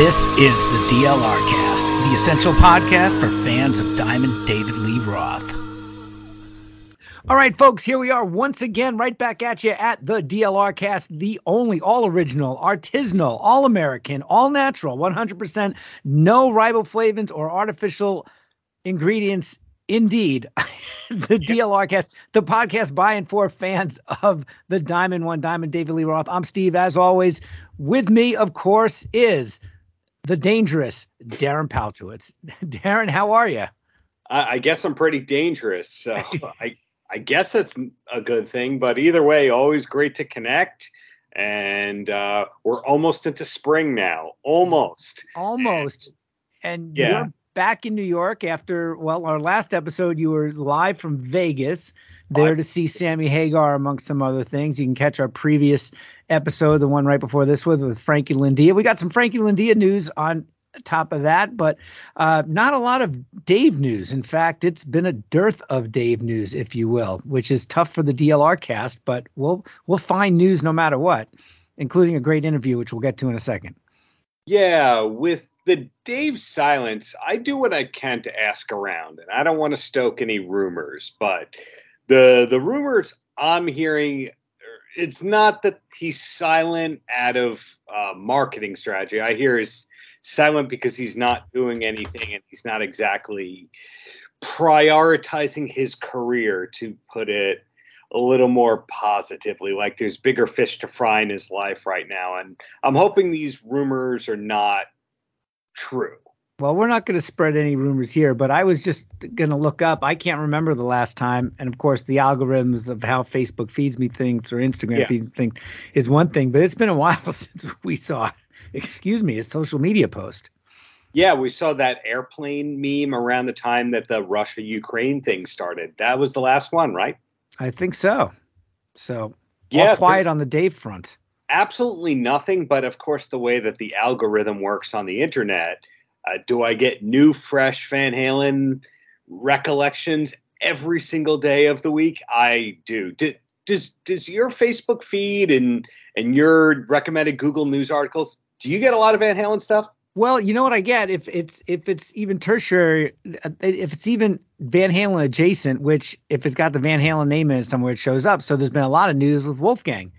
This is the DLR Cast, the essential podcast for fans of Diamond David Lee Roth. All right, folks, here we are once again, right back at you at the DLR Cast, the only all original, artisanal, all American, all natural, 100% no riboflavins or artificial ingredients. Indeed, the DLR Cast, the podcast by and for fans of the Diamond One, Diamond David Lee Roth. I'm Steve, as always. With me, of course, is the dangerous Darren Paltrowitz. Darren, how are you? I, I guess I'm pretty dangerous. So I, I guess that's a good thing. But either way, always great to connect. And uh, we're almost into spring now. Almost. Almost. And, and yeah. you're back in New York after, well, our last episode, you were live from Vegas there to see Sammy Hagar, amongst some other things. You can catch our previous episode, the one right before this with with Frankie Lindia. We got some Frankie Lindia news on top of that, but uh, not a lot of Dave news. In fact, it's been a dearth of Dave news, if you will, which is tough for the DLR cast. But we'll we'll find news no matter what, including a great interview, which we'll get to in a second. Yeah, with the Dave silence, I do what I can to ask around, and I don't want to stoke any rumors, but the the rumors I'm hearing it's not that he's silent out of uh, marketing strategy. I hear he's silent because he's not doing anything and he's not exactly prioritizing his career, to put it a little more positively. Like there's bigger fish to fry in his life right now. And I'm hoping these rumors are not true. Well, we're not going to spread any rumors here, but I was just going to look up. I can't remember the last time, and of course, the algorithms of how Facebook feeds me things or Instagram yeah. feeds me things is one thing. But it's been a while since we saw, excuse me, a social media post. Yeah, we saw that airplane meme around the time that the Russia Ukraine thing started. That was the last one, right? I think so. So, yeah, all quiet on the Dave front. Absolutely nothing, but of course, the way that the algorithm works on the internet uh, do I get new, fresh Van Halen recollections every single day of the week? I do. do does does your Facebook feed and and your recommended Google News articles? Do you get a lot of Van Halen stuff? Well, you know what I get if it's if it's even tertiary, uh, if it's even Van Halen adjacent, which if it's got the Van Halen name in it somewhere, it shows up. So there's been a lot of news with Wolfgang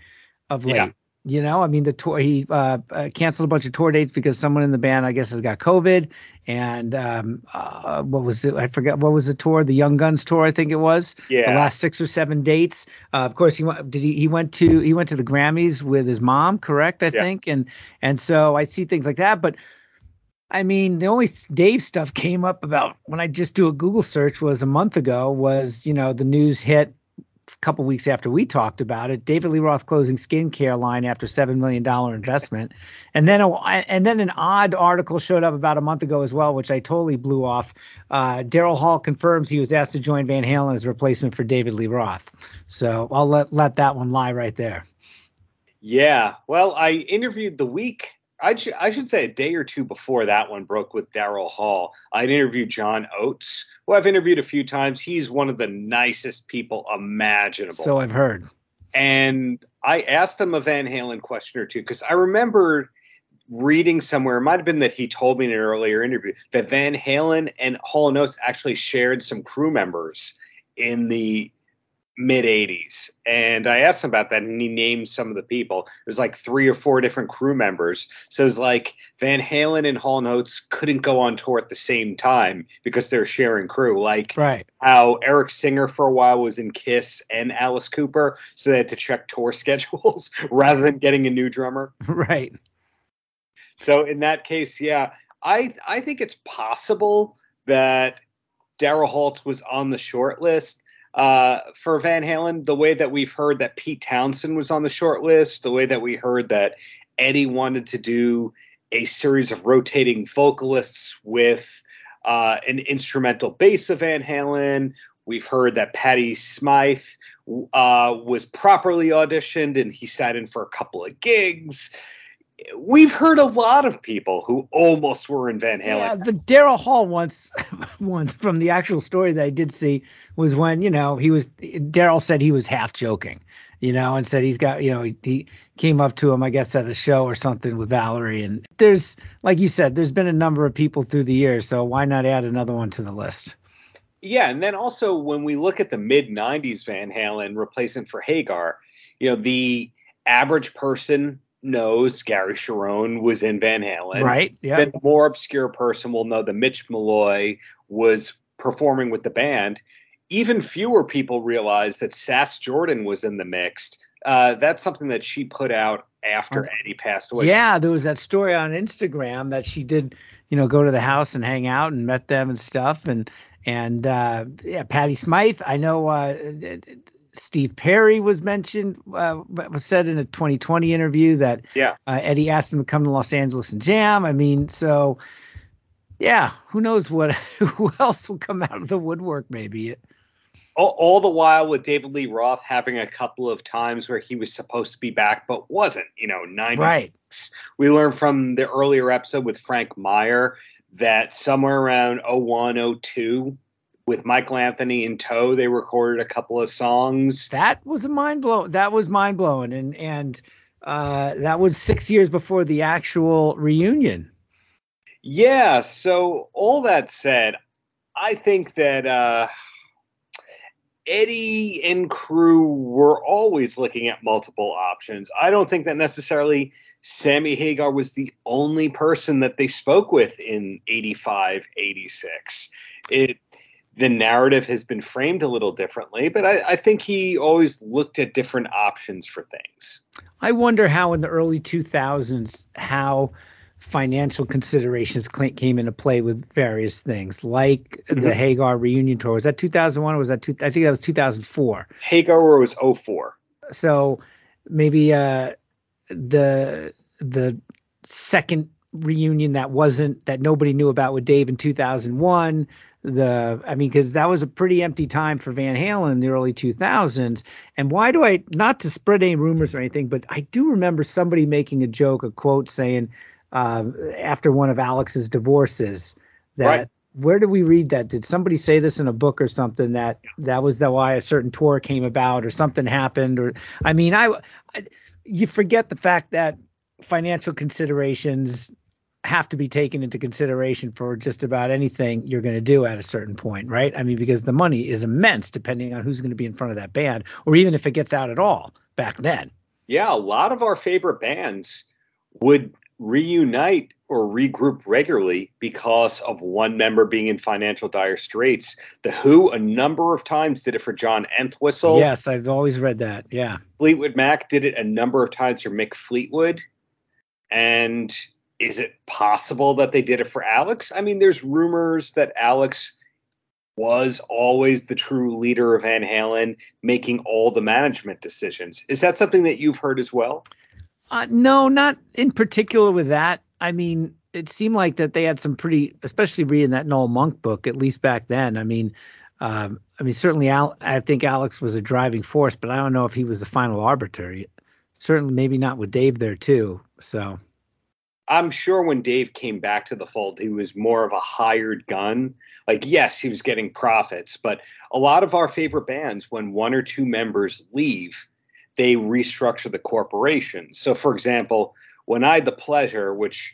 of late. Yeah. You know, I mean, the tour he uh, uh, canceled a bunch of tour dates because someone in the band, I guess, has got COVID. And um, uh, what was it? I forget what was the tour, the Young Guns tour, I think it was. Yeah. The last six or seven dates. Uh, of course, he went. Did he? He went to he went to the Grammys with his mom, correct? I yeah. think. And and so I see things like that, but. I mean, the only Dave stuff came up about when I just do a Google search was a month ago. Was you know the news hit couple weeks after we talked about it. David Lee Roth closing skincare line after seven million dollar investment, and then a, and then an odd article showed up about a month ago as well, which I totally blew off. Uh, Daryl Hall confirms he was asked to join Van Halen as replacement for David Lee Roth. So I'll let let that one lie right there. Yeah, well, I interviewed the week I, sh- I should say a day or two before that one broke with Daryl Hall, I'd interviewed John Oates, who I've interviewed a few times. He's one of the nicest people imaginable. So I've heard. And I asked him a Van Halen question or two because I remember reading somewhere, it might have been that he told me in an earlier interview, that Van Halen and Hall & Oates actually shared some crew members in the mid 80s. And I asked him about that, and he named some of the people. It was like three or four different crew members. So it was like Van Halen and Hall & Oates couldn't go on tour at the same time because they're sharing crew. Like right. how Eric Singer for a while was in Kiss and Alice Cooper, so they had to check tour schedules rather than getting a new drummer. Right. So in that case, yeah, I I think it's possible that Daryl Holtz was on the short list uh, for Van Halen, the way that we've heard that Pete Townshend was on the short list, the way that we heard that Eddie wanted to do a series of rotating vocalists with uh, an instrumental bass of Van Halen. We've heard that Patty Smyth uh, was properly auditioned and he sat in for a couple of gigs we've heard a lot of people who almost were in Van Halen. Yeah, the Daryl Hall once, one from the actual story that I did see was when you know he was. Daryl said he was half joking, you know, and said he's got, you know, he, he, came up to him, I guess, at a show or something with Valerie. And there's, like you said, there's been a number of people through the years, so why not add another one to the list? Yeah, and then also when we look at the mid '90s Van Halen replacement for Hagar, you know, the average person knows Gary Cherone was in Van Halen. Right. Yeah. Then the more obscure person will know that Mitch Malloy was performing with the band. Even fewer people realize that Sass Jordan was in the mix. Uh, that's something that she put out after Eddie passed away. Yeah, there was that story on Instagram that she did, you know, go to the house and hang out and met them and stuff. And and uh, yeah, Patty Smyth. I know uh, Steve Perry was mentioned, uh, was said in a 2020 interview that yeah uh, Eddie asked him to come to Los Angeles and jam. I mean, so yeah, who knows what who else will come out of the woodwork? Maybe. All, all, the while with David Lee Roth having a couple of times where he was supposed to be back but wasn't. You know, 96. Right. We learned from the earlier episode with Frank Meyer that somewhere around 01, 02, with Michael Anthony in tow, they recorded a couple of songs. That was a mind blow. That was mind blowing, and and uh, that was six years before the actual reunion. Yeah. So all that said, I think that uh, Eddie and crew were always looking at multiple options. I don't think that necessarily Sammy Hagar was the only person that they spoke with in 85, 86. It the narrative has been framed a little differently, but I, I, think he always looked at different options for things. I wonder how in the early 2000s how financial considerations came into play with various things, like mm-hmm. the Hagar reunion tour. Was that 2001 or was that two, I think that was 2004. Hagar was 04. So maybe uh, the the second reunion that wasn't that nobody knew about with Dave in 2001 the I mean because that was a pretty empty time for Van Halen in the early 2000s and why do I not to spread any rumors or anything but I do remember somebody making a joke a quote saying uh, after one of Alex's divorces that right. where did we read that did somebody say this in a book or something that that was the why a certain tour came about or something happened or I mean I, I you forget the fact that financial considerations have to be taken into consideration for just about anything you're going to do at a certain point, right? I mean, because the money is immense depending on who's going to be in front of that band, or even if it gets out at all back then. Yeah, a lot of our favorite bands would reunite or regroup regularly because of one member being in financial dire straits. The Who a number of times did it for John Entwistle. Yes, I've always read that. Yeah. Fleetwood Mac did it a number of times for Mick Fleetwood. And is it possible that they did it for Alex? I mean, there's rumors that Alex was always the true leader of Van Halen, making all the management decisions. Is that something that you've heard as well? Uh, no, not in particular with that. I mean, it seemed like that they had some pretty, especially reading that Noel Monk book, at least back then. I mean, um, I mean, certainly, Al, I think Alex was a driving force, but I don't know if he was the final arbiter. Certainly, maybe not with Dave there too. So I'm sure when Dave came back to the fold, he was more of a hired gun. Like, yes, he was getting profits, but a lot of our favorite bands, when one or two members leave, they restructure the corporation. So, for example, when I had the pleasure, which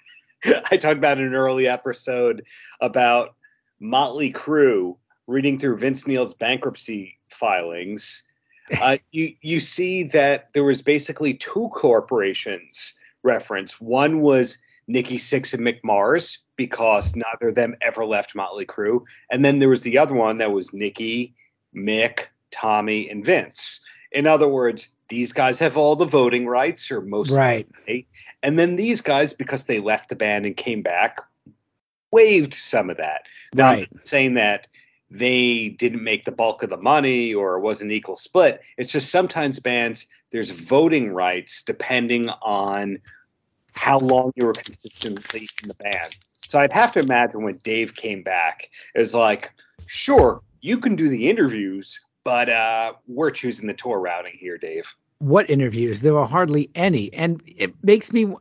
I talked about in an early episode about Motley Crue reading through Vince Neil's bankruptcy filings, uh, you you see that there was basically two corporations reference. One was Nikki Sixx and Mick Mars because mm-hmm. neither of them ever left Motley Crue, and then there was the other one that was Nikki, Mick, Tommy, and Vince. In other words, these guys have all the voting rights, or most right. Say, and then these guys, because they left the band and came back, waived some of that. Now, right. saying that they didn't make the bulk of the money or it was an equal split. It's just sometimes bands there's voting rights depending on how long you were consistently in the band. So I'd have to imagine when Dave came back, it was like, sure, you can do the interviews, but uh, we're choosing the tour routing here, Dave. What interviews? There were hardly any, and it makes me.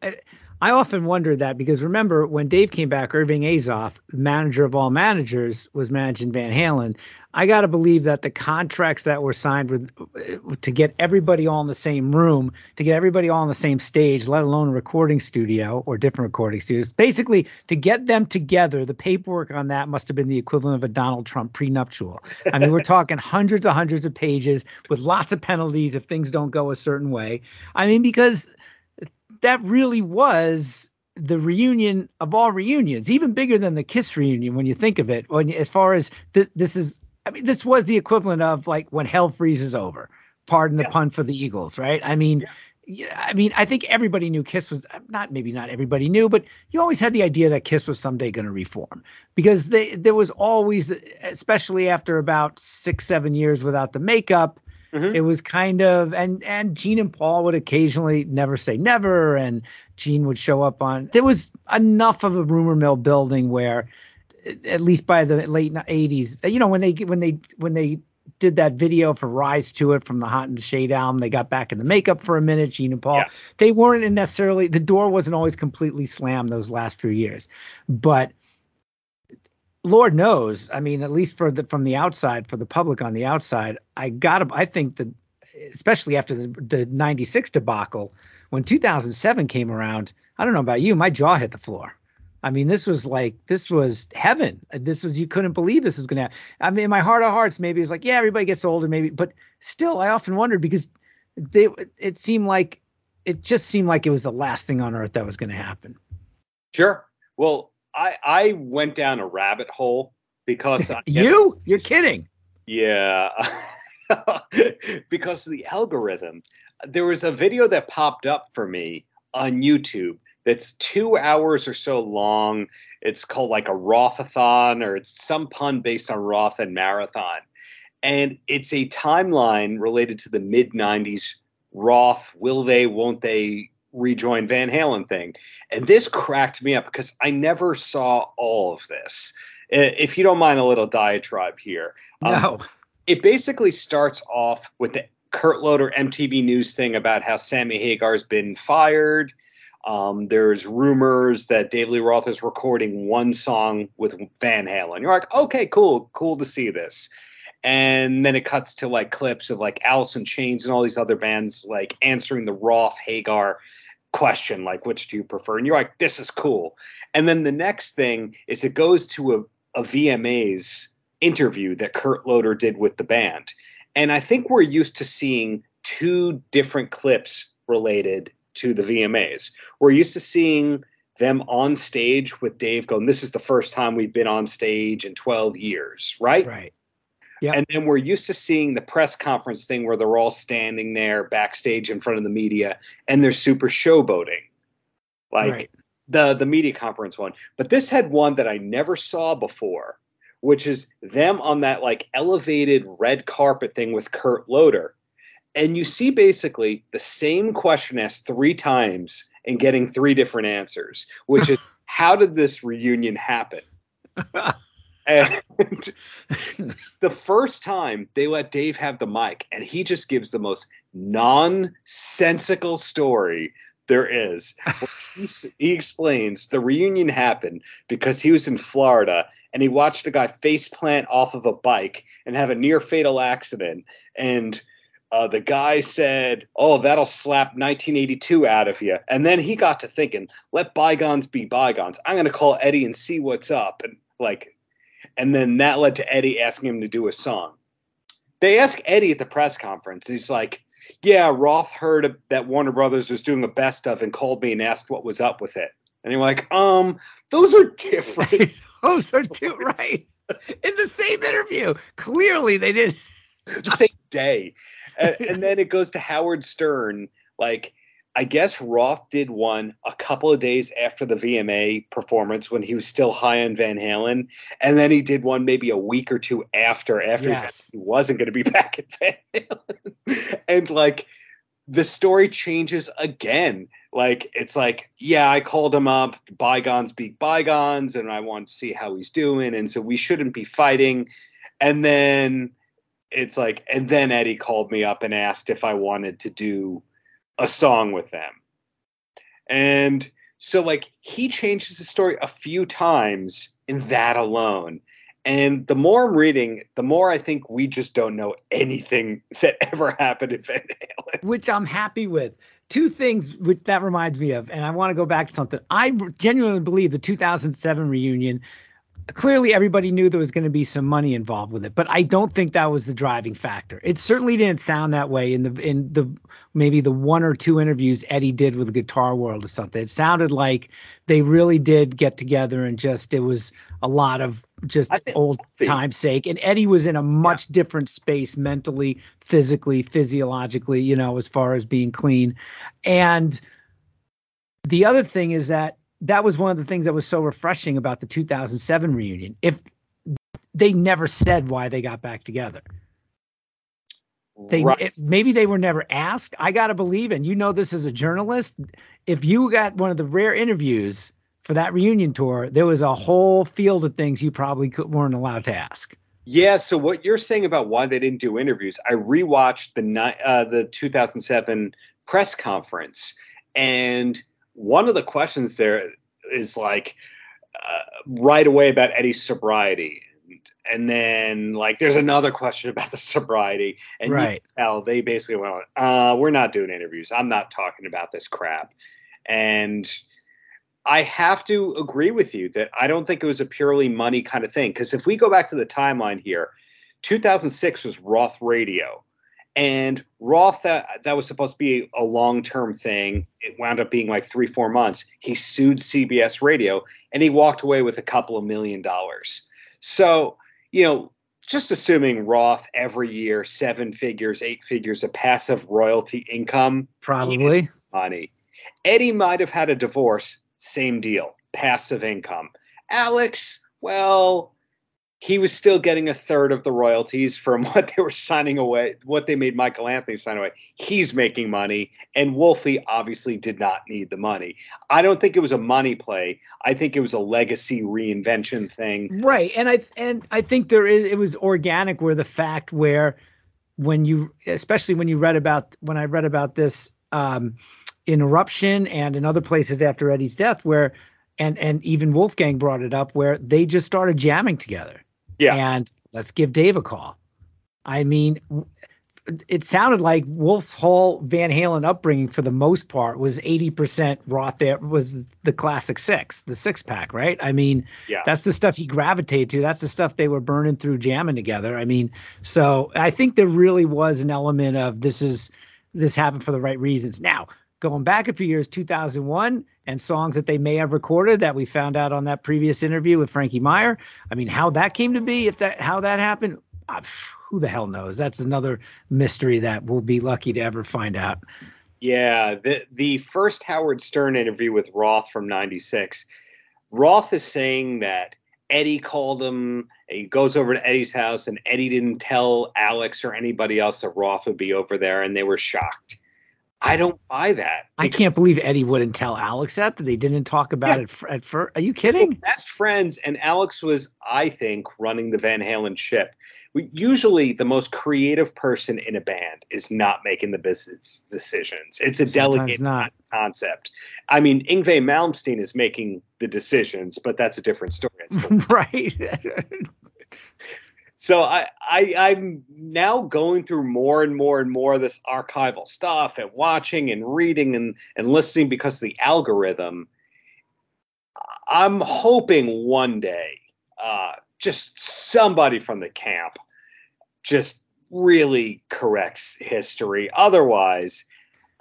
I often wonder that because remember when Dave came back, Irving Azoff, manager of all managers, was managing Van Halen. I got to believe that the contracts that were signed with uh, to get everybody all in the same room, to get everybody all on the same stage, let alone a recording studio or different recording studios, basically to get them together, the paperwork on that must have been the equivalent of a Donald Trump prenuptial. I mean, we're talking hundreds and hundreds of pages with lots of penalties if things don't go a certain way. I mean, because that really was the reunion of all reunions, even bigger than the Kiss reunion when you think of it. When as far as th- this is, I mean, this was the equivalent of like when hell freezes over. Pardon the yeah. pun for the Eagles, right? I mean. Yeah. Yeah, I mean, I think everybody knew Kiss was uh, not maybe not everybody knew, but you always had the idea that Kiss was someday going to reform because they there was always, especially after about six seven years without the makeup, Mm-hmm. It was kind of and and Gene and Paul would occasionally never say never, and Gene would show up on. There was enough of a rumor mill building where, at least by the late '80s, you know when they when they when they did that video for Rise to It from the Hot in the Shade album. They got back in the makeup for a minute, Gene and Paul. Yeah. They weren't necessarily the door wasn't always completely slammed those last few years, but Lord knows. I mean, at least for the from the outside, for the public on the outside, I gotta. I think that, especially after the the '96 debacle, when 2007 came around, I don't know about you, my jaw hit the floor. I mean, this was like this was heaven. This was you couldn't believe this was gonna. Happen. I mean, in my heart of hearts, maybe it's like, yeah, everybody gets older, maybe, but still, I often wondered because they it seemed like it just seemed like it was the last thing on earth that was going to happen. Sure. Well, I I went down a rabbit hole because you you're kidding. Yeah. because of the algorithm. There was a video that popped up for me on YouTube that's two hours or so long. It's called like a Rothathon, or it's some pun based on Roth and Marathon. And it's a timeline related to the mid 90s Roth, will they, won't they rejoin Van Halen thing. And this cracked me up because I never saw all of this. If you don't mind a little diatribe here. Um, no. It basically starts off with the Kurt Loder MTV News thing about how Sammy Hagar's been fired. Um, there's rumors that Dave Lee Roth is recording one song with Van Halen. You're like, okay, cool, cool to see this. And then it cuts to like clips of like Alice in Chains and all these other bands like answering the Roth Hagar question like which do you prefer? And you're like this is cool. And then the next thing is it goes to a, a vmas interview that kurt loder did with the band. And i think we're used to seeing two different clips related to the vmas we're used to seeing them on stage with dave going this is the first time we've been on stage in 12 years right? Right yeah. And then we're used to seeing the press conference thing where they're all standing there backstage in front of the media and they're super showboating. Like right. the the media conference one. But this had one that I never saw before, which is them on that like elevated red carpet thing with Kurt Loder. And you see basically the same question asked three times and getting three different answers, which is how did this reunion happen? And the first time they let Dave have the mic, and he just gives the most nonsensical story there is. he, he explains the reunion happened because he was in Florida and he watched a guy face plant off of a bike and have a near fatal accident. And uh, the guy said, "Oh, that'll slap 1982 out of you." And then he got to thinking, "Let bygones be bygones. I'm going to call Eddie and see what's up." And like and then that led to Eddie asking him to do a song. They ask Eddie at the press conference. He's like, "Yeah, Roth heard that Warner Brothers was doing a best of and called me and asked what was up with it." And you're like, "Um, those are different. those are two right in the same interview. Clearly, they did the same day." and, and then it goes to Howard Stern, like I guess Roth did one a couple of days after the VMA performance when he was still high on Van Halen, and then he did one maybe a week or two after after yes. he wasn't going to be back at Van Halen, and like the story changes again. Like it's like, yeah, I called him up, bygones be bygones, and I want to see how he's doing, and so we shouldn't be fighting, and then it's like, and then Eddie called me up and asked if I wanted to do a song with them. And So like he changes the story a few times in that alone. And the more I'm reading, the more I think we just don't know anything that ever happened in Van Halen. Which I'm happy with. Two things which that reminds me of, and I want to go back to something. I genuinely believe the 2007 reunion clearly everybody knew there was going to be some money involved with it but i don't think that was the driving factor. It certainly didn't sound that way in the in the maybe the one or two interviews eddie did with guitar world or something. It sounded like they really did get together and just it was a lot of just old time's sake and eddie was in a much yeah. different space mentally physically physiologically you know as far as being clean. And the other thing is that that was one of the things that was so refreshing about the 2007 reunion. If they never said why they got back together. They right. it, maybe they were never asked. I got to believe, and you know this as a journalist, if you got one of the rare interviews for that reunion tour, there was a whole field of things you probably could, weren't allowed to ask. Yeah. So what you're saying about why they didn't do interviews, I rewatched the uh, the 2007 press conference, and one of the questions there is like uh, right away about Eddie's sobriety. And, then like there's another question about the sobriety. And right. you tell they basically went, uh, we're not doing interviews. I'm not talking about this crap. And I have to agree with you that I don't think it was a purely money kind of thing. Because if we go back to the timeline here, 2006 was Roth Radio. And Roth, that, that was supposed to be a long term thing. It wound up being like three, four months. He sued CBS Radio and he walked away with a couple of million dollars. So, you know, just assuming Roth every year, seven figures, eight figures of passive royalty income. Probably. Money. Eddie might have had a divorce, same deal, passive income. Alex, well, he was still getting a third of the royalties from what they were signing away, what they made Michael Anthony sign away. He's making money, and Wolfie obviously did not need the money. I don't think it was a money play. I think it was a legacy reinvention thing. Right, and I and I think there is it was organic where the fact where when you especially when you read about when I read about this um, in Eruption and in other places after Eddie's death where and and even Wolfgang brought it up where they just started jamming together yeah. And let's give Dave a call. I mean, it sounded like Wolf's whole Van Halen upbringing, for the most part, was 80% Roth. There was the classic six, the six pack, right? I mean, yeah. that's the stuff he gravitated to. That's the stuff they were burning through, jamming together. I mean, so I think there really was an element of this is this happened for the right reasons. Now, going back a few years, 2001, and songs that they may have recorded that we found out on that previous interview with Frankie Meyer. I mean, how that came to be, if that how that happened, uh, who the hell knows? That's another mystery that we'll be lucky to ever find out. Yeah, the the first Howard Stern interview with Roth from '96, Roth is saying that Eddie called him. He goes over to Eddie's house, and Eddie didn't tell Alex or anybody else that Roth would be over there, and they were shocked. I don't buy that. I can't believe Eddie wouldn't tell Alex that that they didn't talk about yeah. it at first. Are you kidding? Best friends, and Alex was, I think, running the Van Halen ship. We, usually, the most creative person in a band is not making the business decisions. It's a delegated not. concept. I mean, Yngwie Malmsteen is making the decisions, but that's a different story. right. so I, I i'm now going through more and more and more of this archival stuff and watching and reading and and listening because of the algorithm. I'm hoping one day uh, just somebody from the camp just really corrects history. Otherwise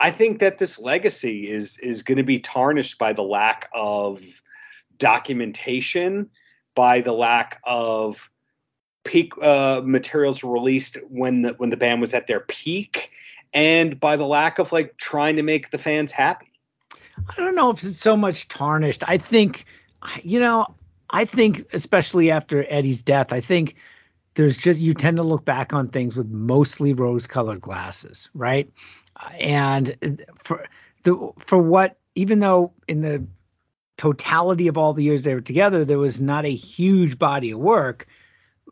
i think that this legacy is is going to be tarnished by the lack of documentation by the lack of peak uh, materials released when the when the band was at their peak, and by the lack of like trying to make the fans happy. I don't know if it's so much tarnished. I think, you know, I think especially after Eddie's death, I think there's just you tend to look back on things with mostly rose-colored glasses, right? And for the for what, even though in the totality of all the years they were together, there was not a huge body of work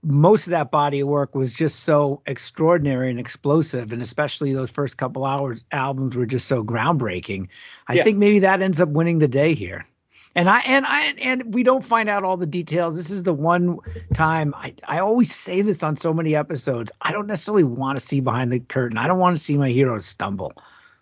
most of that body of work was just so extraordinary and explosive and especially those first couple hours albums were just so groundbreaking i yeah. think maybe that ends up winning the day here and i and i and we don't find out all the details this is the one time i i always say this on so many episodes i don't necessarily want to see behind the curtain i don't want to see my heroes stumble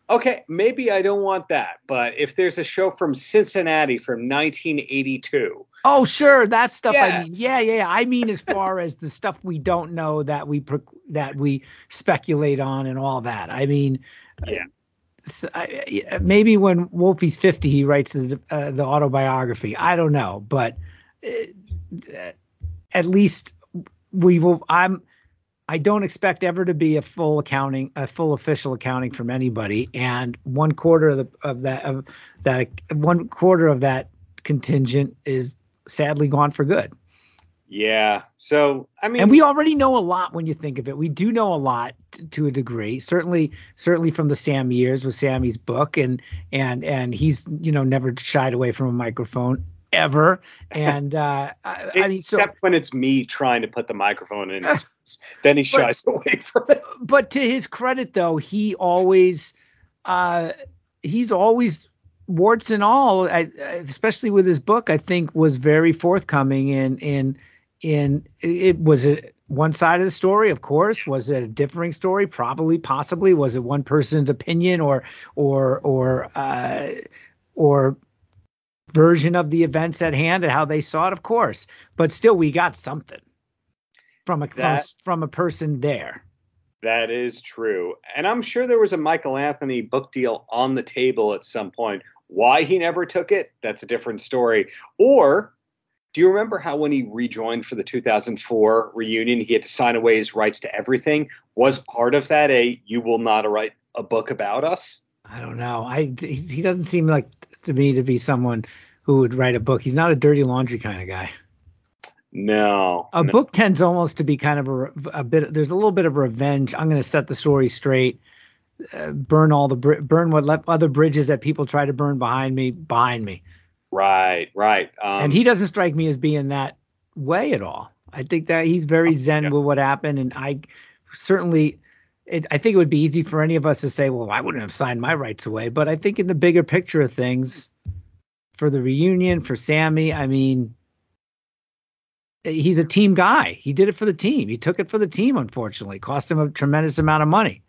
Okay, maybe I don't want that, but if there's a show from Cincinnati from 1982. Oh, sure, that stuff. Yes. I mean, yeah, yeah. I mean, as far as the stuff we don't know that we that we speculate on and all that. I mean, yeah. Uh, maybe when Wolfie's 50, he writes the uh, the autobiography. I don't know, but uh, at least we will. I'm I don't expect ever to be a full accounting, a full official accounting from anybody. And one quarter of the of that of that one quarter of that contingent is sadly gone for good. Yeah. So I mean, and we already know a lot when you think of it. We do know a lot t- to a degree. Certainly, certainly from the Sam years with Sammy's book, and and and he's you know never shied away from a microphone ever. And uh, I, I mean, except so, when it's me trying to put the microphone in, his, then he shies but, away from it. But to his credit, though, he always, uh, he's always warts and all, I, especially with his book. I think was very forthcoming in in in it was it one side of the story of course was it a differing story probably possibly was it one person's opinion or or or uh or version of the events at hand and how they saw it, of course. But still, we got something from a that, from, from a person there. That is true, and I'm sure there was a Michael Anthony book deal on the table at some point. Why he never took it, that's a different story. Or do you remember how when he rejoined for the 2004 reunion, he had to sign away his rights to everything? Was part of that a "you will not write a book about us"? I don't know. I he doesn't seem like to me to be someone who would write a book. He's not a dirty laundry kind of guy. No. A no. book tends almost to be kind of a, a bit. There's a little bit of revenge. I'm going to set the story straight. Uh, burn all the burn what let other bridges that people try to burn behind me behind me. Right, right. Um, and he doesn't strike me as being that way at all. I think that he's very zen yeah. with what happened, and I certainly it, I think it would be easy for any of us to say, well, I wouldn't have signed my rights away. But I think in the bigger picture of things, for the reunion, for Sammy, I mean, he's a team guy. He did it for the team. He took it for the team, unfortunately. Cost him a tremendous amount of money.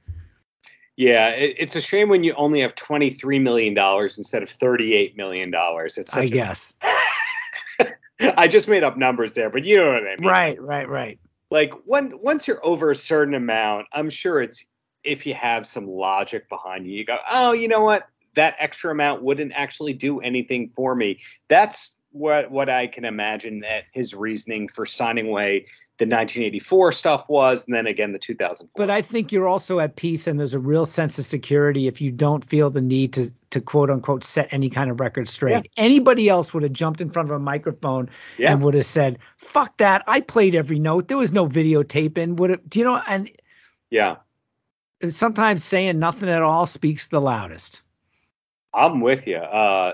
Yeah, it, it's a shame when you only have $23 million instead of $38 million. It's I guess. I just made up numbers there, but you know what I mean. Right, right, right like when once you're over a certain amount, I'm sure it's if you have some logic behind you, you go, oh, you know what? That extra amount wouldn't actually do anything for me. That's what what I can imagine that his reasoning for signing away the 1984 stuff was, and then again the 2000. But I think you're also at peace, and there's a real sense of security if you don't feel the need to to quote unquote set any kind of record straight. Yeah. Anybody else would have jumped in front of a microphone yeah. and would have said, "Fuck that! I played every note. There was no videotape." videotaping." Would it? Do you know? And yeah, sometimes saying nothing at all speaks the loudest. I'm with you. Uh,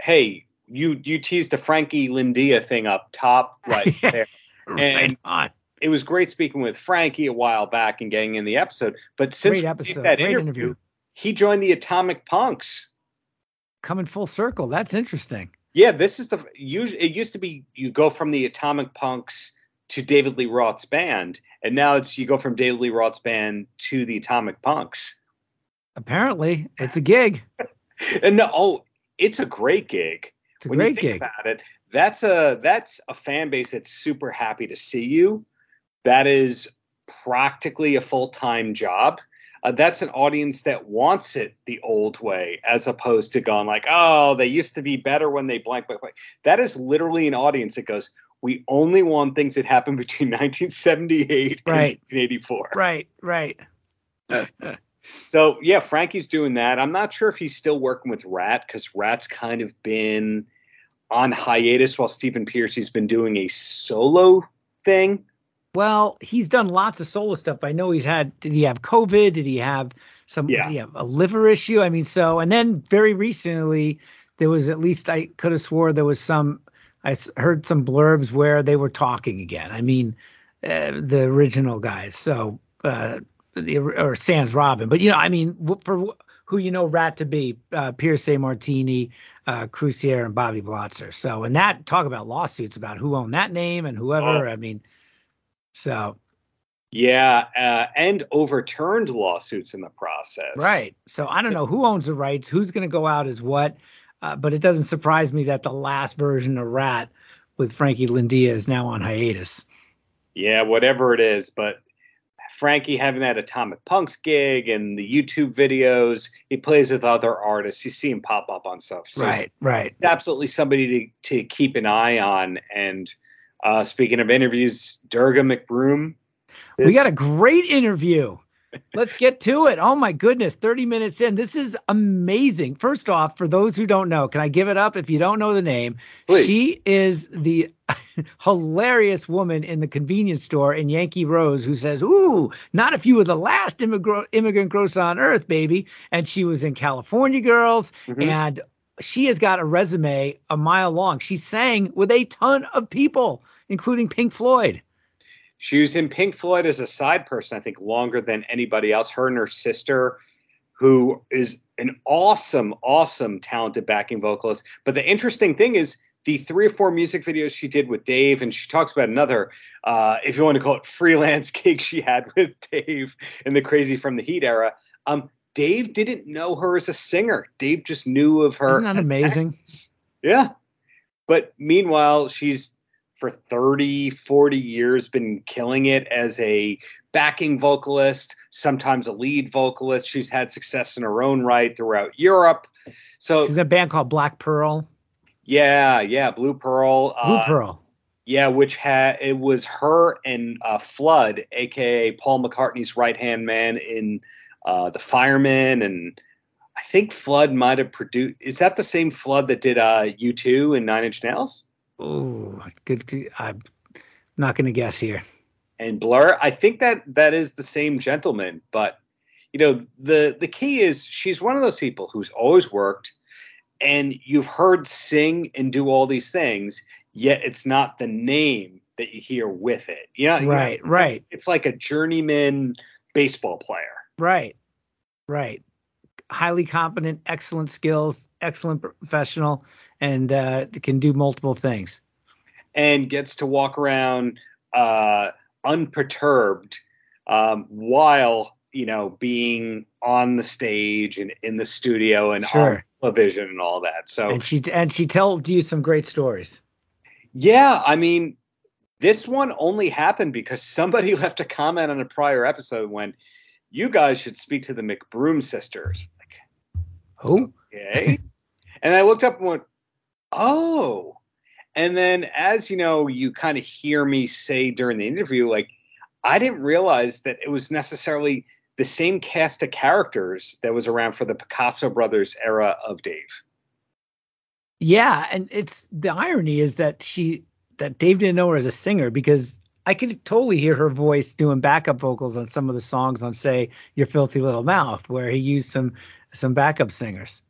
hey, you you teased the Frankie Lindia thing up top right there and on. it was great speaking with Frankie a while back and getting in the episode. But since great episode, that great interview, interview, he joined the Atomic Punks. Coming full circle. That's interesting. Yeah, this is the usually it used to be you go from the Atomic Punks to David Lee Roth's band, and now it's you go from David Lee Roth's band to the Atomic Punks. Apparently, it's a gig. and no, oh, it's a great gig. When great gig. About it, that's a that's a fan base that's super happy to see you. That is practically a full time job. Uh, that's an audience that wants it the old way, as opposed to going like, "Oh, they used to be better when they blank blank blank." That is literally an audience that goes, "We only want things that happened between 1978 right. and 1984." Right, right. so yeah, Frankie's doing that. I'm not sure if he's still working with Ratt because Ratt's kind of been on hiatus while Stephen Pearcy's been doing a solo thing? Well, he's done lots of solo stuff. I know he's had. Did he have COVID? Did he have some? Yeah. Did he have a liver issue? I mean, so and then very recently there was at least I could have swore there was some. I heard some blurbs where they were talking again. I mean, uh, the original guys. So, uh, the, or Sans Robbin, but you know, I mean, for who you know Ratt to be, uh, Pearcy, DeMartini, uh, Croucier, and Bobby Blotzer. So, and that talk about lawsuits about who owned that name and whoever. Oh. I mean, so yeah, uh, and overturned lawsuits in the process. Right. So I don't know who owns the rights, who's going to go out as what, uh, but it doesn't surprise me that the last version of Ratt with Frankie Lindia is now on hiatus. Yeah, whatever it is, but Frankie having that Atomic Punks gig and the YouTube videos, he plays with other artists. You see him pop up on stuff. So right, right. Absolutely somebody to, to keep an eye on. And uh, speaking of interviews, Durga McBroom this... We got a great interview. Let's get to it. Oh my goodness, 30 minutes in. This is amazing. First off, for those who don't know, can I give it up if you don't know the name? Please. She is the hilarious woman in the convenience store in Yankee Rose who says, Ooh, not if you were the last immigrant immigrant grocer on earth, baby. And she was in California Girls mm-hmm. and she has got a resume a mile long. She sang with a ton of people, including Pink Floyd. She was in Pink Floyd as a side person, I think, longer than anybody else. Her and her sister, who is an awesome, awesome, talented backing vocalist. But the interesting thing is the three or four music videos she did with Dave, and she talks about another, uh, if you want to call it freelance gig she had with Dave in the Crazy from the Heat era. Um, Dave didn't know her as a singer. Dave just knew of her. Isn't that amazing? Acts. Yeah. But meanwhile, she's for 30, 40 years been killing it as a backing vocalist, sometimes a lead vocalist. She's had success in her own right throughout Europe. So she's in a band called Black Pearl. Yeah, yeah, Blue Pearl. Blue uh, Pearl. Yeah, which had it was her and uh, Flood, aka Paul McCartney's right hand man in uh, the Fireman, and I think Flood might have produced. Is that the same Flood that did uh, U2 and Nine Inch Nails? Oh, good. I'm not going to guess here. And Blur, I think that that is the same gentleman, but you know the the key is she's one of those people who's always worked, and you've heard sing and do all these things, yet it's not the name that you hear with it. Yeah, you know, right, it's right. Like, it's like a journeyman baseball player. Right, right. Highly competent, excellent skills, excellent professional and uh, can do multiple things. And gets to walk around uh, unperturbed um, while you know being on the stage and in the studio and sure. on television and all that. So and she and she told you some great stories. Yeah, I mean, this one only happened because somebody left a comment on a prior episode when you guys should speak to the McBroom sisters. Like, who? Okay. and I looked up and went, Oh. And then as you know, you kind of hear me say during the interview, like, I didn't realize that it was necessarily the same cast of characters that was around for the Picasso brothers era of Dave. Yeah, and it's the irony is that she that Dave didn't know her as a singer because I could totally hear her voice doing backup vocals on some of the songs on say Your Filthy Little Mouth where he used some some backup singers.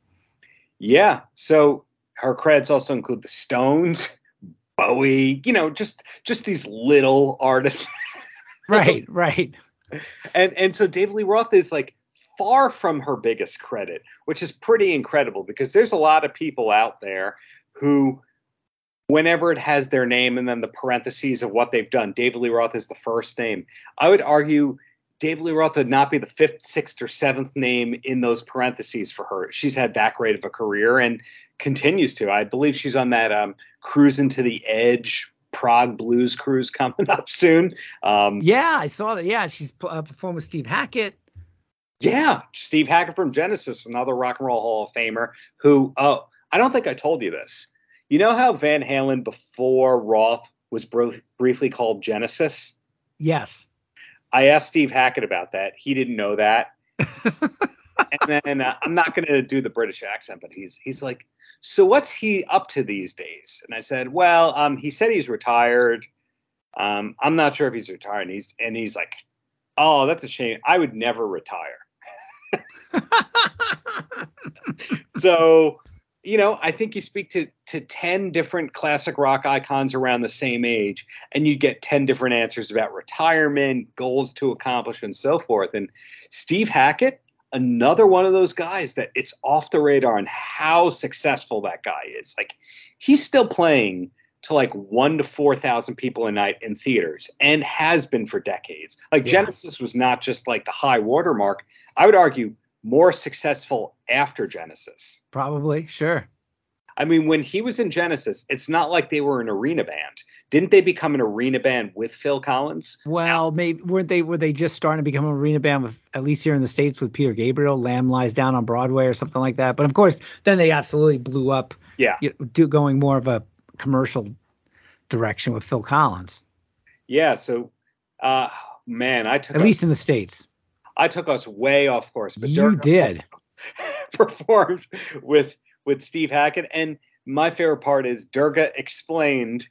Yeah. So her credits also include the Stones, Bowie, you know, just just these little artists. right, right. And and so David Lee Roth is like far from her biggest credit, which is pretty incredible because there's a lot of people out there who whenever it has their name and then the parentheses of what they've done, David Lee Roth is the first name. I would argue David Lee Roth would not be the fifth, sixth, or seventh name in those parentheses for her. She's had that great of a career and continues to. I believe she's on that um, cruising to the edge Prague blues cruise coming up soon. Um, yeah, I saw that. Yeah, she's uh, performed with Steve Hackett. Yeah, Steve Hackett from Genesis, another rock and roll Hall of Famer. Who? Oh, I don't think I told you this. You know how Van Halen before Roth was bro- briefly called Genesis? Yes. I asked Steve Hackett about that. He didn't know that. and then uh, I'm not going to do the British accent, but he's he's like, so what's he up to these days? And I said, well, um, he said he's retired. Um, I'm not sure if he's retired. And he's and he's like, oh, that's a shame. I would never retire. so you know, I think you speak to to 10 different classic rock icons around the same age and you get 10 different answers about retirement, goals to accomplish and so forth. And Steve Hackett, another one of those guys that it's off the radar and how successful that guy is. Like he's still playing to like 1 to 4,000 people a night in theaters and has been for decades. Like yeah. Genesis was not just like the high watermark. I would argue more successful after Genesis. Probably, sure. I mean, when he was in Genesis, it's not like they were an arena band. Didn't they become an arena band with Phil Collins? Well, maybe weren't they? Were they just starting to become an arena band with at least here in the states with Peter Gabriel, "Lamb Lies Down" on Broadway or something like that? But of course, then they absolutely blew up. Yeah, you know, do going more of a commercial direction with Phil Collins. Yeah. So, uh, man, I took at least in the states. I took us way off course, but you did performed with with Steve Hackett, and my favorite part is Durga explained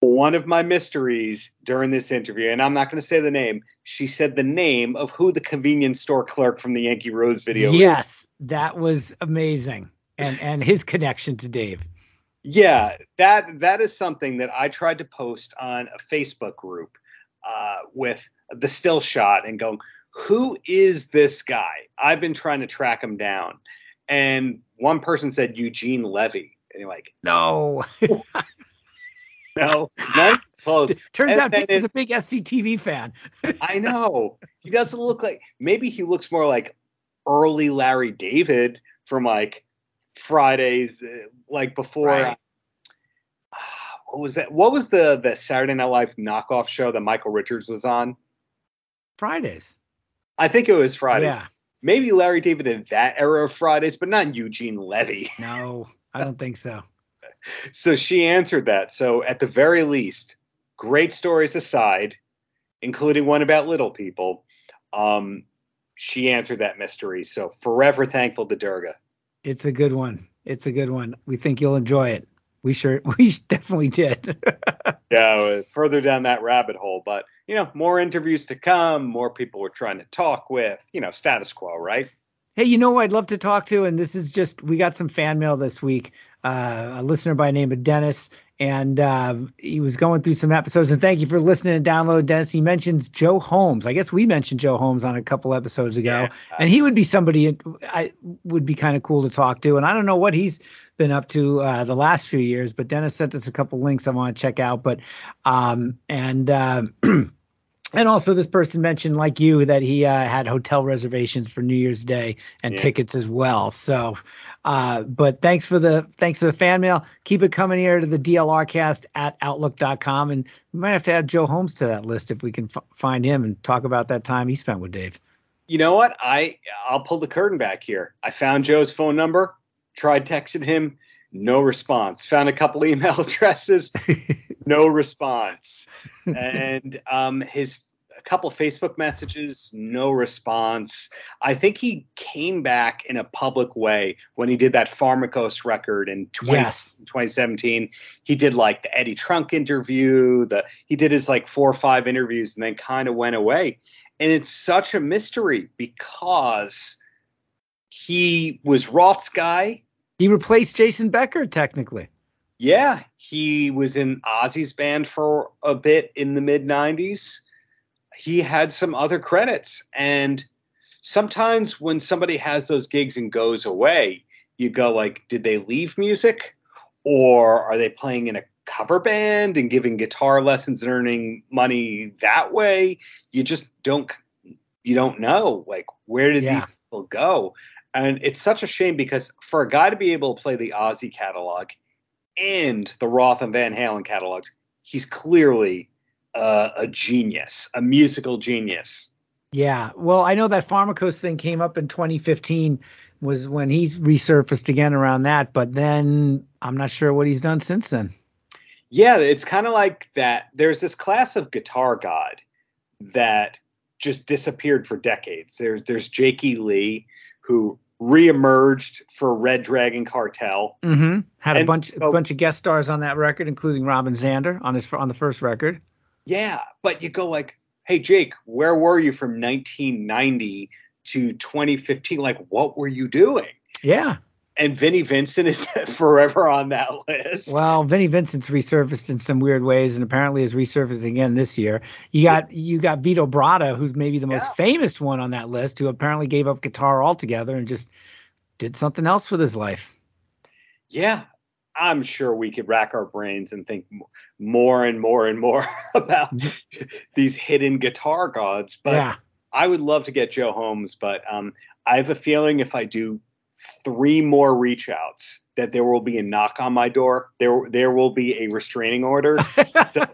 one of my mysteries during this interview, and I'm not going to say the name. She said the name of who the convenience store clerk from the Yankee Rose video. Yes, that was amazing, and and his connection to Dave. Yeah, that that is something that I tried to post on a Facebook group uh, with the still shot and going, who is this guy? I've been trying to track him down. And one person said Eugene Levy. And you're like, no. no, not close. Turns and out he's a big SCTV fan. I know. He doesn't look like maybe he looks more like early Larry David from like Fridays, uh, like before. Right. Uh, what was that? What was the the Saturday Night Live knockoff show that Michael Richards was on? Fridays. I think it was Fridays. Yeah. Maybe Larry David in that era of Fridays, but not Eugene Levy. No, I don't think so. so she answered that. So at the very least, great stories aside, including one about little people, um, she answered that mystery. So forever thankful to Durga. It's a good one. It's a good one. We think you'll enjoy it. We sure, we definitely did. yeah, further down that rabbit hole, but you know, more interviews to come, more people we're trying to talk with, you know, status quo, right? Hey, you know who I'd love to talk to? And this is just, we got some fan mail this week. Uh, a listener by name of Dennis, and uh, he was going through some episodes. And thank you for listening and download, Dennis. He mentions Joe Holmes. I guess we mentioned Joe Holmes on a couple episodes ago, yeah. and he would be somebody I would be kind of cool to talk to. And I don't know what he's been up to uh, the last few years, but Dennis sent us a couple links I want to check out. But um, and uh, and also this person mentioned like you that he uh, had hotel reservations for new year's day and yeah. tickets as well. So uh, but thanks for the thanks for the fan mail. Keep it coming here to the dlrcast at outlook.com and we might have to add joe holmes to that list if we can f- find him and talk about that time he spent with dave. You know what? I i'll pull the curtain back here. I found joe's phone number tried texting him no response found a couple email addresses no response. and um, his a couple Facebook messages, no response. I think he came back in a public way when he did that Pharmakos record in 20, yes. 2017. He did like the Eddie Trunk interview, the he did his like four or five interviews and then kind of went away. And it's such a mystery because he was Roth's guy. He replaced Jason Becker technically. Yeah, he was in Ozzy's band for a bit in the mid 90s. He had some other credits. And sometimes when somebody has those gigs and goes away, you go like, did they leave music? Or are they playing in a cover band and giving guitar lessons and earning money that way? You just don't you don't know. Like, where did yeah. these people go? And it's such a shame because for a guy to be able to play the Ozzy catalog and the Roth and Van Halen catalogs, he's clearly uh, a genius, a musical genius. Yeah. Well, I know that Pharmakos thing came up in 2015 was when he resurfaced again around that, but then I'm not sure what he's done since then. Yeah, it's kind of like that. There's this class of guitar god that just disappeared for decades. There's there's Jakey Lee, who reemerged for Red Dragon Cartel. Mm-hmm. Had and a bunch so, a bunch of guest stars on that record, including Robin Zander on his on the first record. Yeah, but you go like, hey Jake, where were you from 1990 to 2015? Like, what were you doing? Yeah. And Vinnie Vincent is forever on that list. Well, Vinnie Vincent's resurfaced in some weird ways, and apparently is resurfacing again this year. You got you got Vito Bratta, who's maybe the most yeah. famous one on that list, who apparently gave up guitar altogether and just did something else with his life. Yeah, I'm sure we could rack our brains and think more and more and more about mm-hmm. these hidden guitar gods. But yeah. I would love to get Joe Holmes, but um, I have a feeling if I do three more reach outs, that there will be a knock on my door. There, there will be a restraining order. so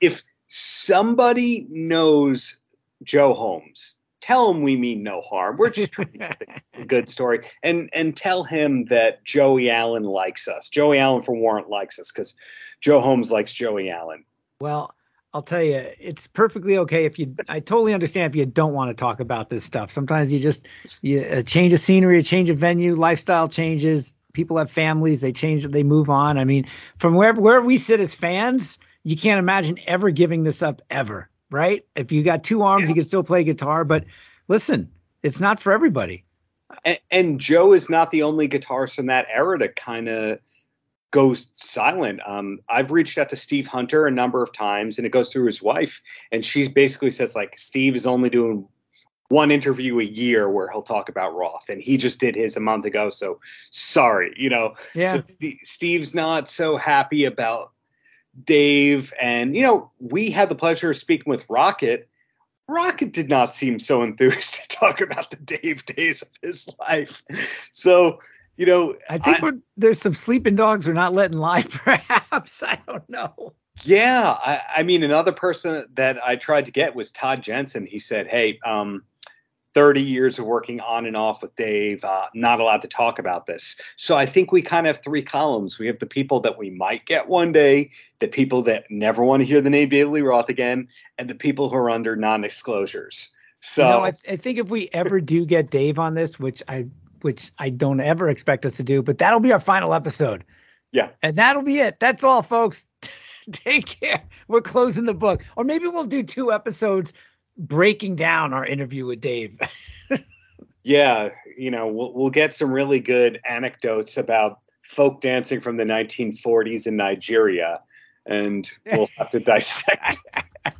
if somebody knows Joe Holmes, tell him we mean no harm. We're just trying to get a good story, and and tell him that Joey Allen likes us. Joey Allen for Warrant likes us because Joe Holmes likes Joey Allen. Well, I'll tell you, it's perfectly okay if you. I totally understand if you don't want to talk about this stuff. Sometimes you just you, a change of scenery, a change of venue, lifestyle changes. People have families; they change, they move on. I mean, from where where we sit as fans, you can't imagine ever giving this up ever, right? If you got two arms, yeah. you can still play guitar. But listen, it's not for everybody. And, and Joe is not the only guitarist from that era to kind of goes silent. Um, I've reached out to Steve Hunter a number of times, and it goes through his wife, and she basically says like Steve is only doing one interview a year where he'll talk about Roth, and he just did his a month ago. So sorry, you know. Yeah. So St- Steve's not so happy about Dave, and you know we had the pleasure of speaking with Rocket. Rocket did not seem so enthused to talk about the Dave days of his life. So you know, I think I, there's some sleeping dogs are not letting lie. Perhaps I don't know. Yeah, I, I, mean, another person that I tried to get was Todd Jensen. He said, "Hey, um, 30 years of working on and off with Dave, uh, not allowed to talk about this." So I think we kind of have three columns. We have the people that we might get one day, the people that never want to hear the name David Lee Roth again, and the people who are under non-disclosures. So you know, I, I think if we ever do get Dave on this, which I which I don't ever expect us to do, but that'll be our final episode. Yeah. And that'll be it. That's all, folks. Take care. We're closing the book. Or maybe we'll do two episodes breaking down our interview with Dave. yeah, you know, we'll we'll get some really good anecdotes about folk dancing from the 1940s in Nigeria and we'll have to dissect.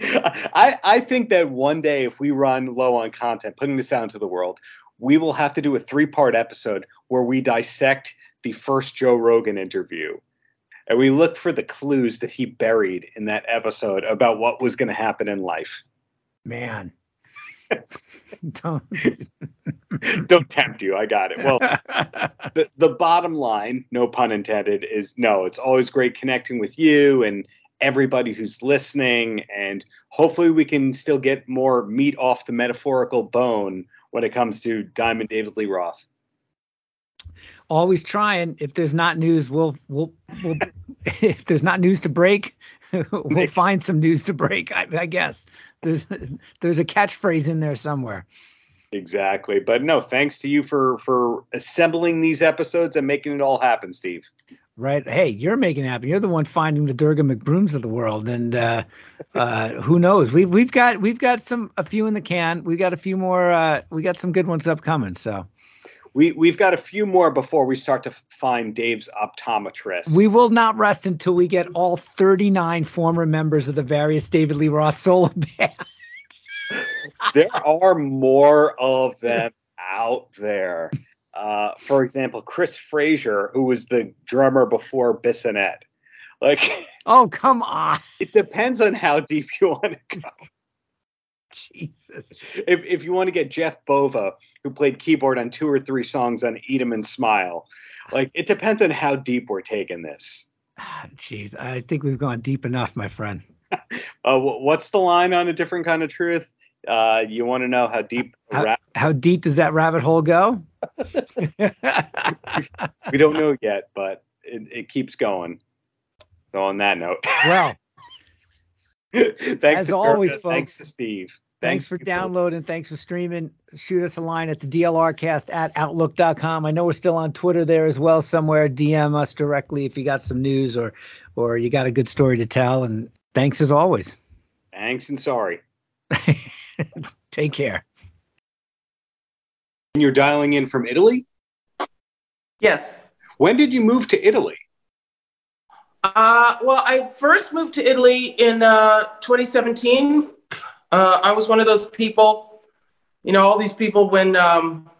I, I think that one day if we run low on content, putting this out into the world, we will have to do a three part episode where we dissect the first Joe Rogan interview. And we look for the clues that he buried in that episode about what was going to happen in life. Man. don't don't tempt you. I got it. Well, the, the bottom line, no pun intended, is no, it's always great connecting with you and everybody who's listening. And hopefully we can still get more meat off the metaphorical bone when it comes to Diamond David Lee Roth. Always trying. If there's not news, we'll we'll, we'll if there's not news to break, we'll find some news to break. I, I guess there's there's a catchphrase in there somewhere. Exactly. But no, thanks to you for for assembling these episodes and making it all happen, Steve right? Hey, you're making it happen. You're the one finding the Durga McBrooms of the world, and uh, uh, who knows? We've we've got we've got some a few in the can. We got a few more. Uh, we got some good ones upcoming. So. We, we've got a few more before we start to find Dave's optometrist. We will not rest until we get all 39 former members of the various David Lee Roth solo bands. there are more of them out there. Uh, for example, Chris Frazier, who was the drummer before Bissonette. Like, oh come on! It depends on how deep you want to go. Jesus. If if you want to get Jeff Bova, who played keyboard on two or three songs on Eat 'em and Smile, like it depends on how deep we're taking this. Jeez, I think we've gone deep enough, my friend. uh, what's the line on a different kind of truth? Uh, you want to know how deep how, how deep does that rabbit hole go? we don't know yet, but it, it keeps going. So on that note, well, thanks as always, folks. Thanks to Steve. Thanks, thanks for downloading. Thanks for streaming. Shoot us a line at the DLRcast at outlook.com. I know we're still on Twitter there as well somewhere. DM us directly if you got some news or or you got a good story to tell. And thanks as always. Thanks and sorry. Take care. You're dialing in from Italy? Yes. When did you move to Italy? Uh, well, I first moved to Italy in uh, 2017. Uh, I was one of those people, you know, all these people when um,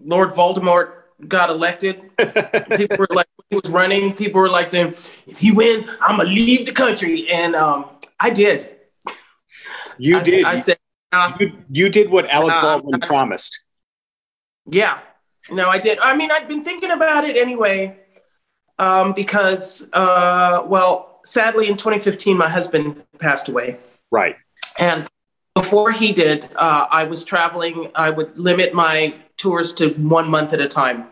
Lord Voldemort got elected, people were like, he was running, people were like saying, if he wins, I'm gonna leave the country. And um, I did. You I, did. I said, you, you did what Alec Baldwin promised. Yeah, no, I did. I mean, I've been thinking about it anyway, um, because, uh, well, sadly, in 2015, my husband passed away. Right. And before he did, uh, I was traveling. I would limit my tours to one month at a time.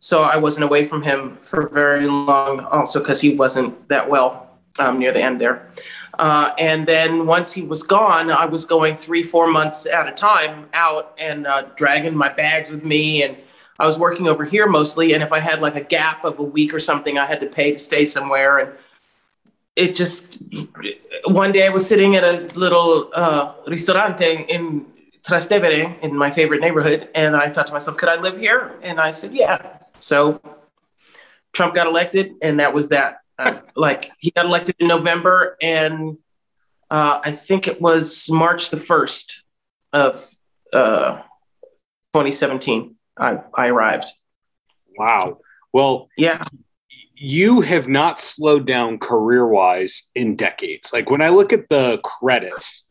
So I wasn't away from him for very long, also because he wasn't that well um, near the end there. Uh, and then once he was gone, I was going three, four months at a time out and uh, dragging my bags with me. And I was working over here mostly. And if I had like a gap of a week or something, I had to pay to stay somewhere. And it just one day I was sitting at a little uh, ristorante in Trastevere in my favorite neighborhood, and I thought to myself, could I live here? And I said, yeah. So Trump got elected, and that was that. Uh, like he got elected in November, and uh, I think it was March the first of uh, 2017. I, I arrived. Wow. Well, Yeah. you have not slowed down career wise in decades. Like when I look at the credits,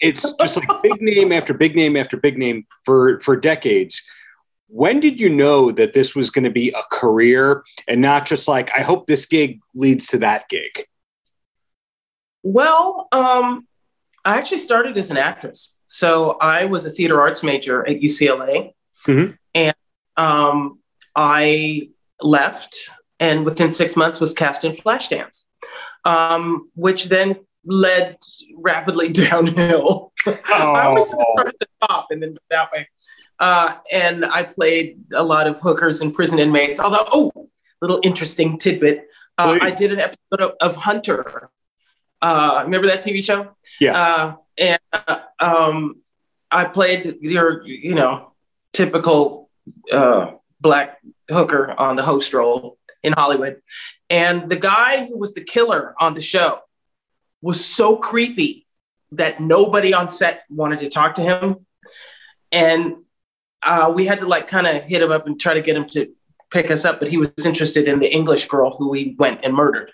it's just like big name after big name after big name for for decades. When did you know that this was going to be a career and not just like I hope this gig leads to that gig? Well, um, I actually started as an actress. So I was a theater arts major at UCLA. Mhm. And um, I left and within six months was cast in Flashdance, um, which then led rapidly downhill. I always start at the top and then that way. Uh, and I played a lot of hookers and prison inmates. Although, oh, little interesting tidbit. Uh, I did an episode of, of Hunter. Uh, remember that TV show? Yeah. Uh, and uh, um, I played your, you know, typical uh, black hooker on the host role in Hollywood. And the guy who was the killer on the show was so creepy that nobody on set wanted to talk to him. And uh, we had to like kind of hit him up and try to get him to pick us up, but he was interested in the English girl who he went and murdered.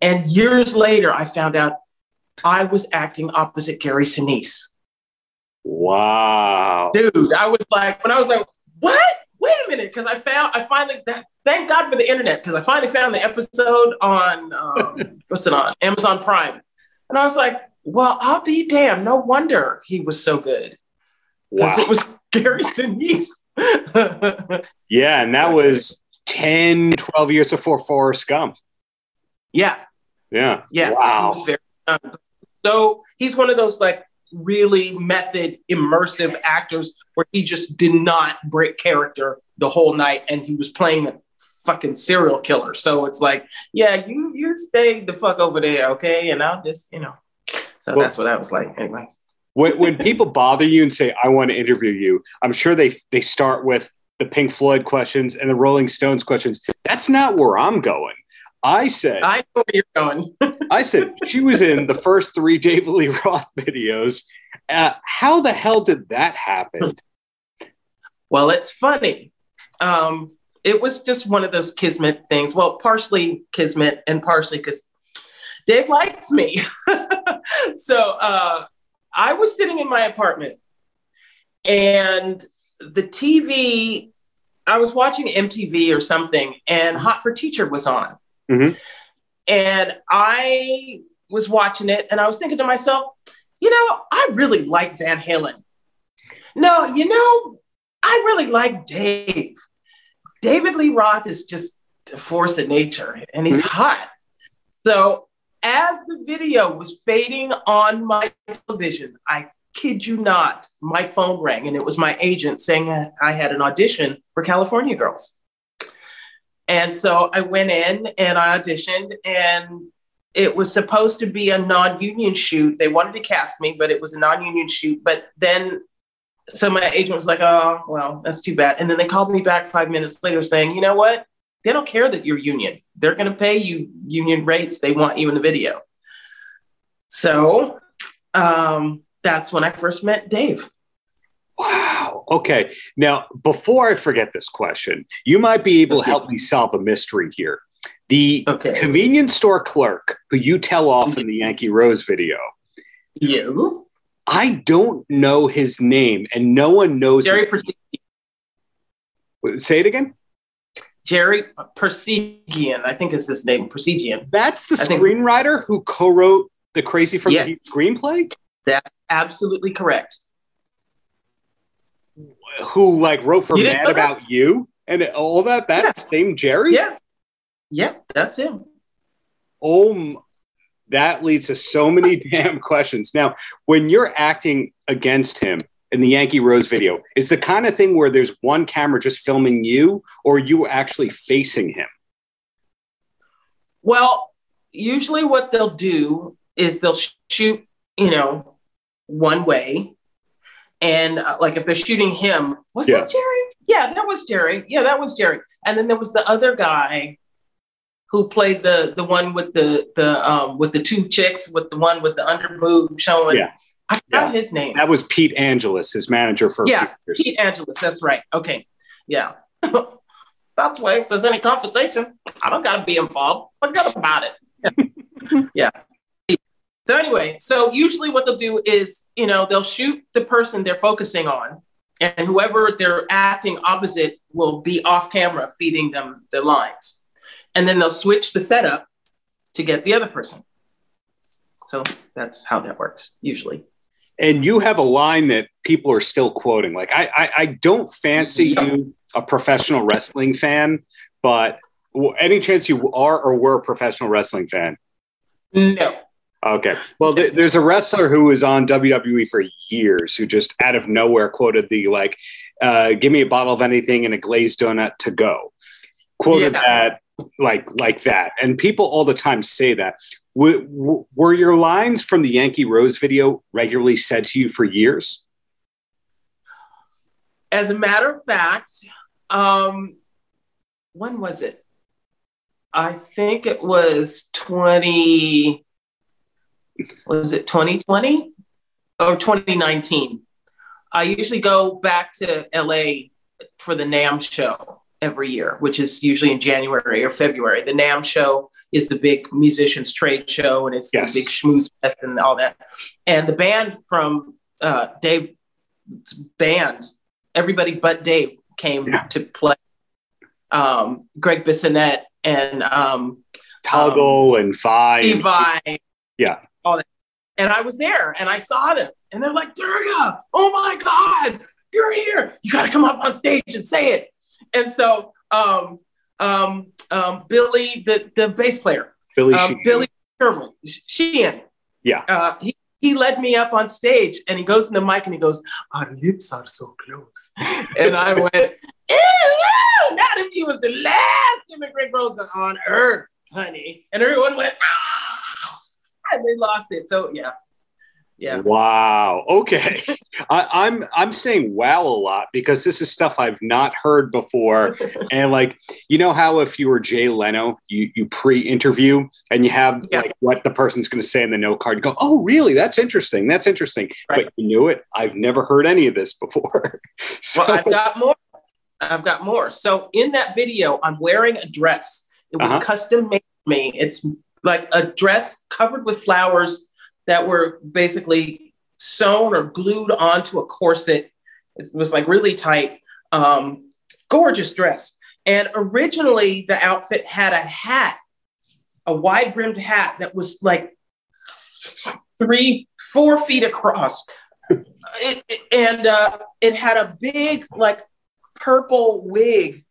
And years later, I found out I was acting opposite Gary Sinise. Wow. Dude, I was like, when I was like, what? Wait a minute, because I found, I finally, that, thank God for the internet, because I finally found the episode on, um, what's it on? Amazon Prime. And I was like, well, I'll be damned. No wonder he was so good. Because Wow. it was Gary Sinise. Yeah, and that was 10, 12 years before Forrest Gump. yeah, Yeah. yeah. Wow. was very, um, so he's one of those like really method, immersive actors where he just did not break character the whole night and he was playing a fucking serial killer. So it's like, yeah, you you stay the fuck over there, okay? And I'll just, you know. So Well- that's what I was like. Anyway. When, when people bother you and say, I want to interview you, I'm sure they they start with the Pink Floyd questions and the Rolling Stones questions. That's not where I'm going. I said, I know where you're going. I said she was in the first three David Lee Roth videos. Uh, how the hell did that happen? Well, it's funny. Um, it was just one of those kismet things. Well, partially kismet and partially because Dave likes me. so uh, I was sitting in my apartment and the TV, I was watching MTV or something, and Hot for Teacher was on. Mhm. And I was watching it and I was thinking to myself, you know, I really like Van Halen. No, you know, I really like Dave. David Lee Roth is just a force of nature and he's hot. So as the video was fading on my television, I kid you not, my phone rang and it was my agent saying I had an audition for California Girls. And so I went in and I auditioned and it was supposed to be a non-union shoot. They wanted to cast me, but it was a non-union shoot. But then so my agent was like, "Oh, well, that's too bad." And then they called me back five minutes later saying, "You know what? They don't care that you're union. They're going to pay you union rates. They want you in the video." So um, that's when I first met Dave. Wow. Okay. Now, before I forget this question, you might be able to help me solve a mystery here. The Okay. convenience store clerk who you tell off in the Yankee Rose video, You, I don't know his name, and no one knows. His- Say it again. Jerry Perzigian, I think is his name, Perzigian. That's the I think- screenwriter who co-wrote the Crazy from Yeah. the Heat screenplay. That's absolutely correct. Who like wrote for Mad know that? About You and all that. That same Jerry. Yeah. Yeah, that's him. Oh, that leads to so many damn questions. Now, when you're acting against him in the Yankee Rose video, is the kind of thing where there's one camera just filming you, or you actually facing him? Well, usually what they'll do is they'll shoot, you know, one way. And uh, like if they're shooting him, was Yeah. that Jerry? Yeah, that was Jerry. Yeah, that was Jerry. And then there was the other guy who played the the one with the the um with the two chicks with the one with the under boob showing. Yeah. I forgot his name. That was Pete Angelus, his manager for a Yeah, few years. Pete Angelus. That's right. Okay. Yeah. That's why if there's any conversation, I don't gotta be involved. Forget about it. yeah. So anyway, so usually what they'll do is, you know, they'll shoot the person they're focusing on, and whoever they're acting opposite will be off camera feeding them the lines. And then they'll switch the setup to get the other person. So that's how that works, usually. And you have a line that people are still quoting. Like, I, I, I don't fancy you a professional wrestling fan, but any chance you are or were a professional wrestling fan? No. Okay. Well, th- there's a wrestler who was on WWE for years who just out of nowhere quoted the like, uh, "Give me a bottle of anything and a glazed donut to go." Quoted Yeah. that like like that, and people all the time say that. W- w- were your lines from the Yankee Rose video regularly said to you for years? As a matter of fact, um, when was it? I think it was 20, was it 2020 or 2019? I usually go back to LA for the NAMM show every year, which is usually in January or February. The NAMM show is the big musicians trade show and it's Yes. the big schmooze fest and all that. And the band from uh, Dave's band, everybody but Dave came Yeah. to play. Um, Greg Bissonette and um, Toggle and Five. Levi. Yeah. All that. And I was there and I saw them and they're like, Durga, oh my God, you're here. You got to come up on stage and say it. And so um, um, um, Billy, the, the bass player, Billy um, Sheehan. Billy Sherwood, Sheehan. Yeah. Uh, he, he led me up on stage and he goes in the mic and he goes, Our lips are so close. and I went, Ew, ew, not if he was the last immigrant Rosa on earth, honey. And everyone went, ah, and they lost it. So yeah. Yeah. Wow. Okay. I, I'm I'm saying wow a lot because this is stuff I've not heard before. And like, you know how if you were Jay Leno, you you pre-interview and you have Yeah. like what the person's going to say in the note card. You go, oh, really? That's interesting. That's interesting. Right. But you knew it. I've never heard any of this before. so, Well, I've got more. I've got more. So in that video, I'm wearing a dress. It was Uh-huh. custom made for me. It's like a dress covered with flowers that were basically sewn or glued onto a corset. It was like really tight, um, gorgeous dress. And originally, the outfit had a hat, a wide brimmed hat that was like three, four feet across. It, it- and uh, it had a big, like, purple wig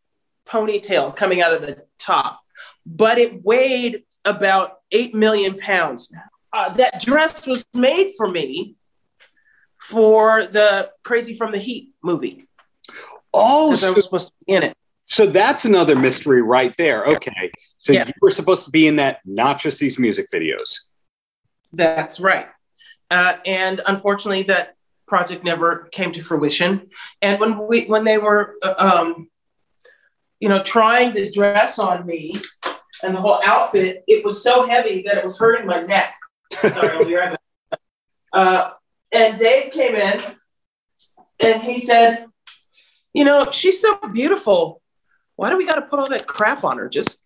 ponytail coming out of the top, but it weighed about 8 million pounds. Uh, that dress was made for me for the Crazy from the Heat movie oh, because I so, was supposed to be in it. so that's another mystery right there. Okay. So Yeah. you were supposed to be in that, not just these music videos. That's right. Uh, and unfortunately, that project never came to fruition. And when we when they were uh, um, you know trying the dress on me and the whole outfit, it was so heavy that it was hurting my neck. Sorry, I'll be right back. Uh, and Dave came in and he said, You know, she's so beautiful. Why do we got to put all that crap on her? Just,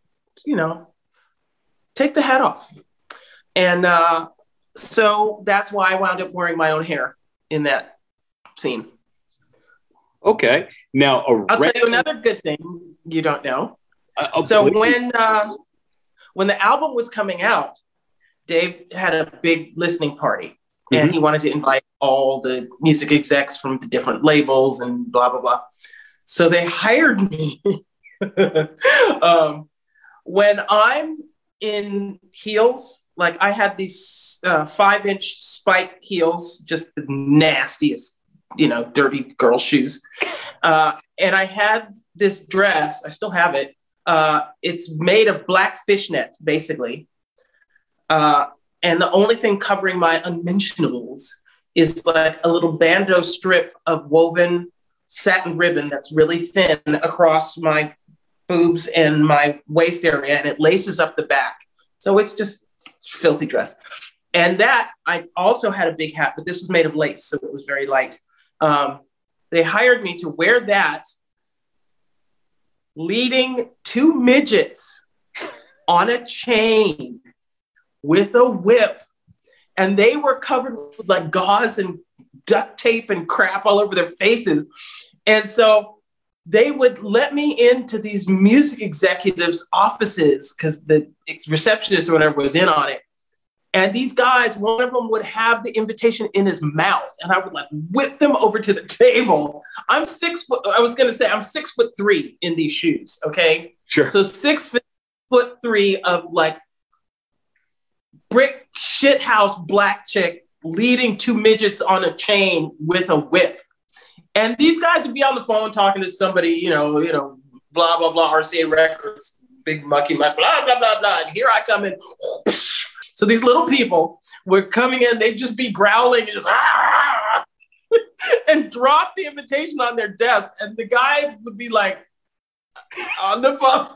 you know, take the hat off. And uh, so that's why I wound up wearing my own hair in that scene. Okay. Now, I'll tell you another good thing you don't know. Uh, so please. when uh, when the album was coming out, Dave had a big listening party, and mm-hmm. he wanted to invite all the music execs from the different labels and blah blah blah. So they hired me. um, when I'm in heels, like I had these uh, five inch spike heels, just the nastiest, you know, dirty girl shoes. Uh, and I had this dress, I still have it. Uh, it's made of black fishnet, basically. Uh, and the only thing covering my unmentionables is like a little bandeau strip of woven satin ribbon that's really thin across my boobs and my waist area, and it laces up the back. So it's just filthy dress. And that I also had a big hat, but this was made of lace, so it was very light. Um, they hired me to wear that, leading two midgets on a chain with a whip. And they were covered with like gauze and duct tape and crap all over their faces. And so they would let me into these music executives' offices because the receptionist or whatever was in on it. And these guys, one of them would have the invitation in his mouth, and I would like whip them over to the table. I'm six foot, I was gonna say, I'm six foot three in these shoes, okay? Sure. So six foot three of like brick shithouse black chick leading two midgets on a chain with a whip. And these guys would be on the phone talking to somebody, you know, you know, blah, blah, blah, RCA Records, big mucky, muck, blah, blah, blah, blah. And here I come in. So these little people were coming in, they'd just be growling and, ah! and drop the invitation on their desk. And the guy would be like on the phone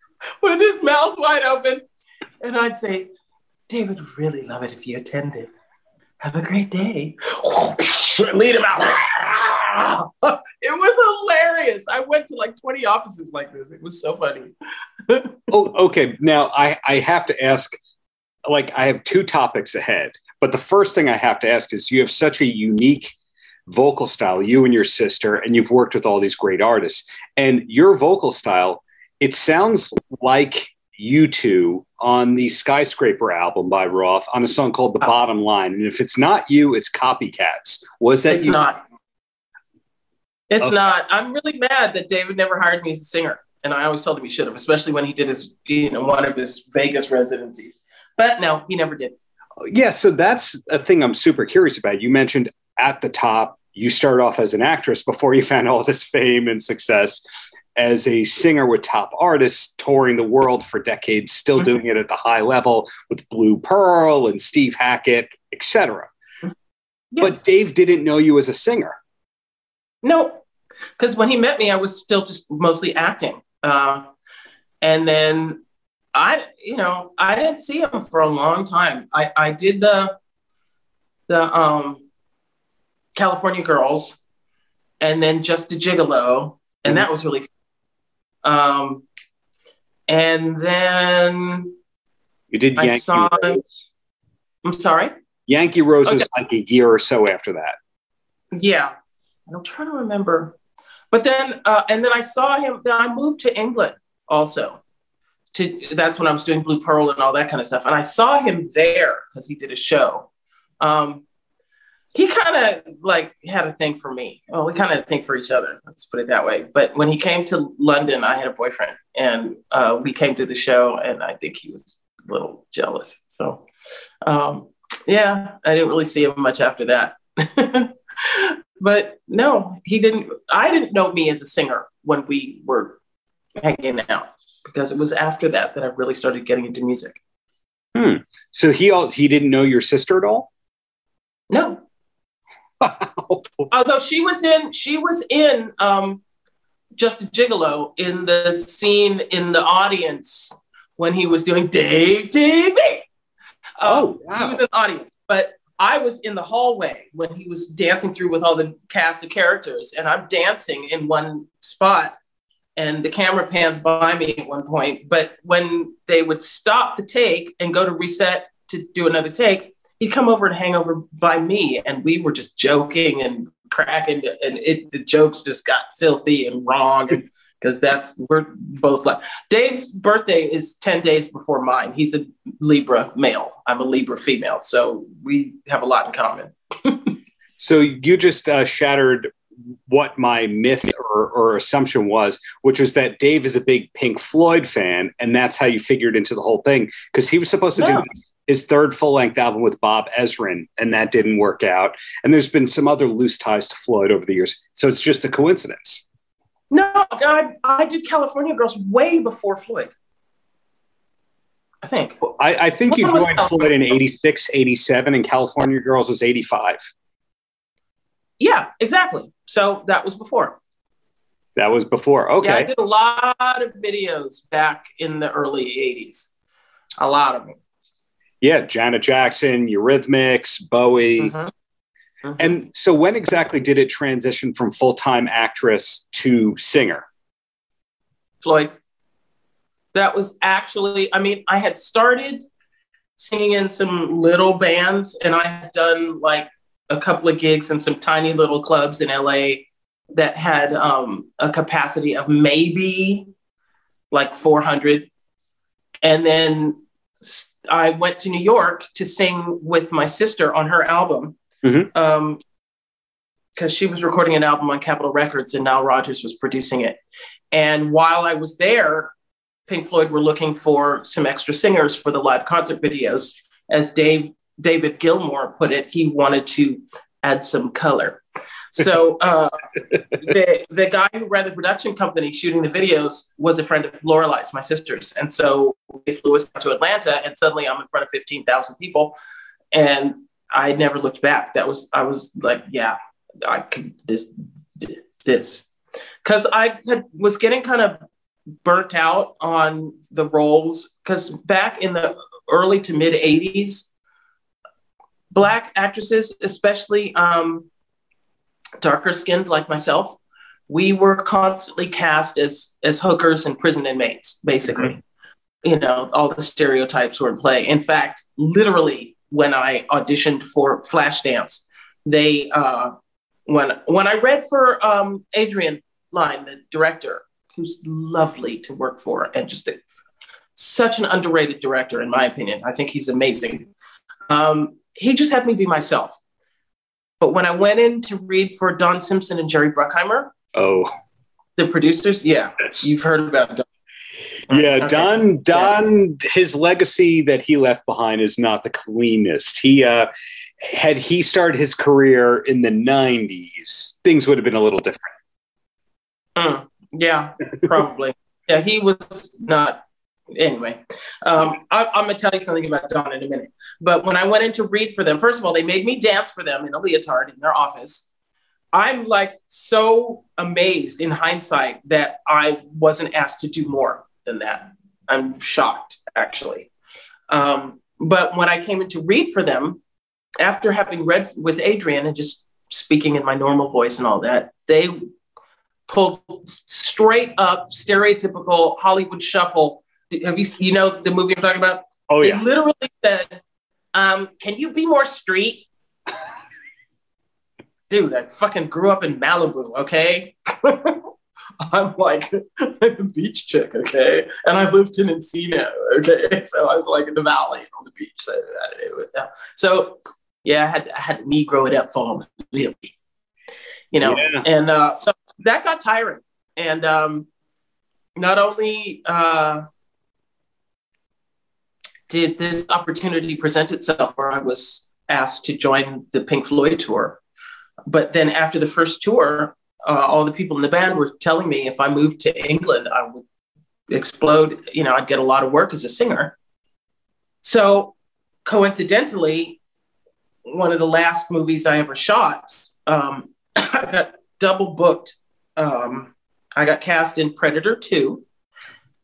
with his mouth wide open. And I'd say, David would really love it if you attended. Have a great day. Lead him out. it was hilarious. I went to like 20 offices like this. It was so funny. oh, okay. Now I, I have to ask, like, I have two topics ahead. But the first thing I have to ask is you have such a unique vocal style, you and your sister, and you've worked with all these great artists. And your vocal style, it sounds like U2 on the Skyscraper album by Roth on a song called The oh. Bottom Line. And if it's not you, it's Copycats. Was that it's you? not. It's okay. not. I'm really mad that David never hired me as a singer. And I always told him he should have, especially when he did his, you know, one of his Vegas residencies. But no, he never did. Yeah, so that's a thing I'm super curious about. You mentioned at the top, you start off as an actress before you found all this fame and success as a singer with top artists touring the world for decades, still mm-hmm. doing it at the high level with Blue Pearl and Steve Hackett, etc. Yes. But Dave didn't know you as a singer. No, because when he met me, I was still just mostly acting. Uh, and then I, you know, I didn't see him for a long time. I, I did the the um, California Girls, and then just a Gigolo, and that was really um, and then you did Yankee I saw. Rose. I'm sorry. Yankee Rose okay. was like a year or so after that. Yeah, I'm trying to remember. But then, uh, and then I saw him. Then I moved to England also. To that's when I was doing Blue Pearl and all that kind of stuff. And I saw him there because he did a show. Um, he kind of like had a thing for me. Well, we kind of think for each other. Let's put it that way. But when he came to London, I had a boyfriend, and uh, we came to the show, and I think he was a little jealous. So, um, yeah, I didn't really see him much after that. but no, he didn't. I didn't know me as a singer when we were hanging out because it was after that that I really started getting into music. Hmm. So he all he didn't know your sister at all. No, Although she was in, she was in um, just a gigolo in the scene in the audience when he was doing Dave TV. Um, oh, wow. She was in the audience, but I was in the hallway when he was dancing through with all the cast of characters, and I'm dancing in one spot, and the camera pans by me at one point. But when they would stop the take and go to reset to do another take, he'd come over and hang over by me, and we were just joking and cracking, and it the jokes just got filthy and wrong, because that's we're both like Dave's birthday is ten days before mine. He's a Libra male. I'm a Libra female, so we have a lot in common. so you just uh, shattered what my myth or, or, assumption was, which was that Dave is a big Pink Floyd fan, and that's how you figured into the whole thing because he was supposed to no. do his third full length album with Bob Ezrin, and that didn't work out. And there's been some other loose ties to Floyd over the years. So it's just a coincidence. No, I, I did California Girls way before Floyd. I think. I, I think you joined Floyd in 86, 87, and California Girls was 85. Yeah, exactly. So that was before. That was before. Okay. Yeah, I did a lot of videos back in the early 80s. A lot of them yeah, Janet Jackson, Eurythmics, Bowie. Mm-hmm. Mm-hmm. And so, when exactly did it transition from full time actress to singer? Floyd. That was actually, I mean, I had started singing in some little bands, and I had done like a couple of gigs in some tiny little clubs in LA that had um, a capacity of maybe like 400. And then I went to New York to sing with my sister on her album. Mm-hmm. Um, because she was recording an album on Capitol Records and Nile Rodgers was producing it. And while I was there, Pink Floyd were looking for some extra singers for the live concert videos. As Dave David Gilmour put it, he wanted to add some color. So uh, the the guy who ran the production company shooting the videos was a friend of Lorelei's, my sister's, and so we flew us to Atlanta, and suddenly I'm in front of fifteen thousand people, and I never looked back. That was I was like, yeah, I could this this because I had, was getting kind of burnt out on the roles because back in the early to mid 80s black actresses especially um, darker skinned like myself, we were constantly cast as as hookers and prison inmates, basically. Mm-hmm. You know, all the stereotypes were in play. In fact, literally, when I auditioned for Flashdance, they uh, when when I read for um, Adrian Lyne, the director, who's lovely to work for and just a, such an underrated director, in my opinion. I think he's amazing. Um, he just had me be myself. But when I went in to read for Don Simpson and Jerry Bruckheimer, oh, the producers, yeah, you've heard about Don. Yeah, okay. Don. Don. His legacy that he left behind is not the cleanest. He uh, had he started his career in the '90s, things would have been a little different. Mm, yeah, probably. yeah, he was not anyway, um, I, am gonna tell you something about Don in a minute. But when I went in to read for them, first of all, they made me dance for them in a leotard in their office. I'm like so amazed in hindsight that I wasn't asked to do more than that. I'm shocked, actually. Um, but when I came in to read for them, after having read with Adrian and just speaking in my normal voice and all that, they pulled straight up stereotypical Hollywood shuffle have you you know the movie I'm talking about? Oh yeah. They literally said, um, "Can you be more street?" Dude, I fucking grew up in Malibu. Okay. I'm like I'm a beach chick, okay, and I lived in Encino, okay, so I was like in the valley on the beach. So, so yeah, I had I had to Negro it up for him, really, you know, yeah. and uh, so that got tiring, and um, not only uh, did this opportunity present itself where I was asked to join the Pink Floyd tour. But then after the first tour, uh, all the people in the band were telling me if I moved to England, I would explode. You know, I'd get a lot of work as a singer. So coincidentally, one of the last movies I ever shot um, I got double booked. Um, I got cast in Predator 2,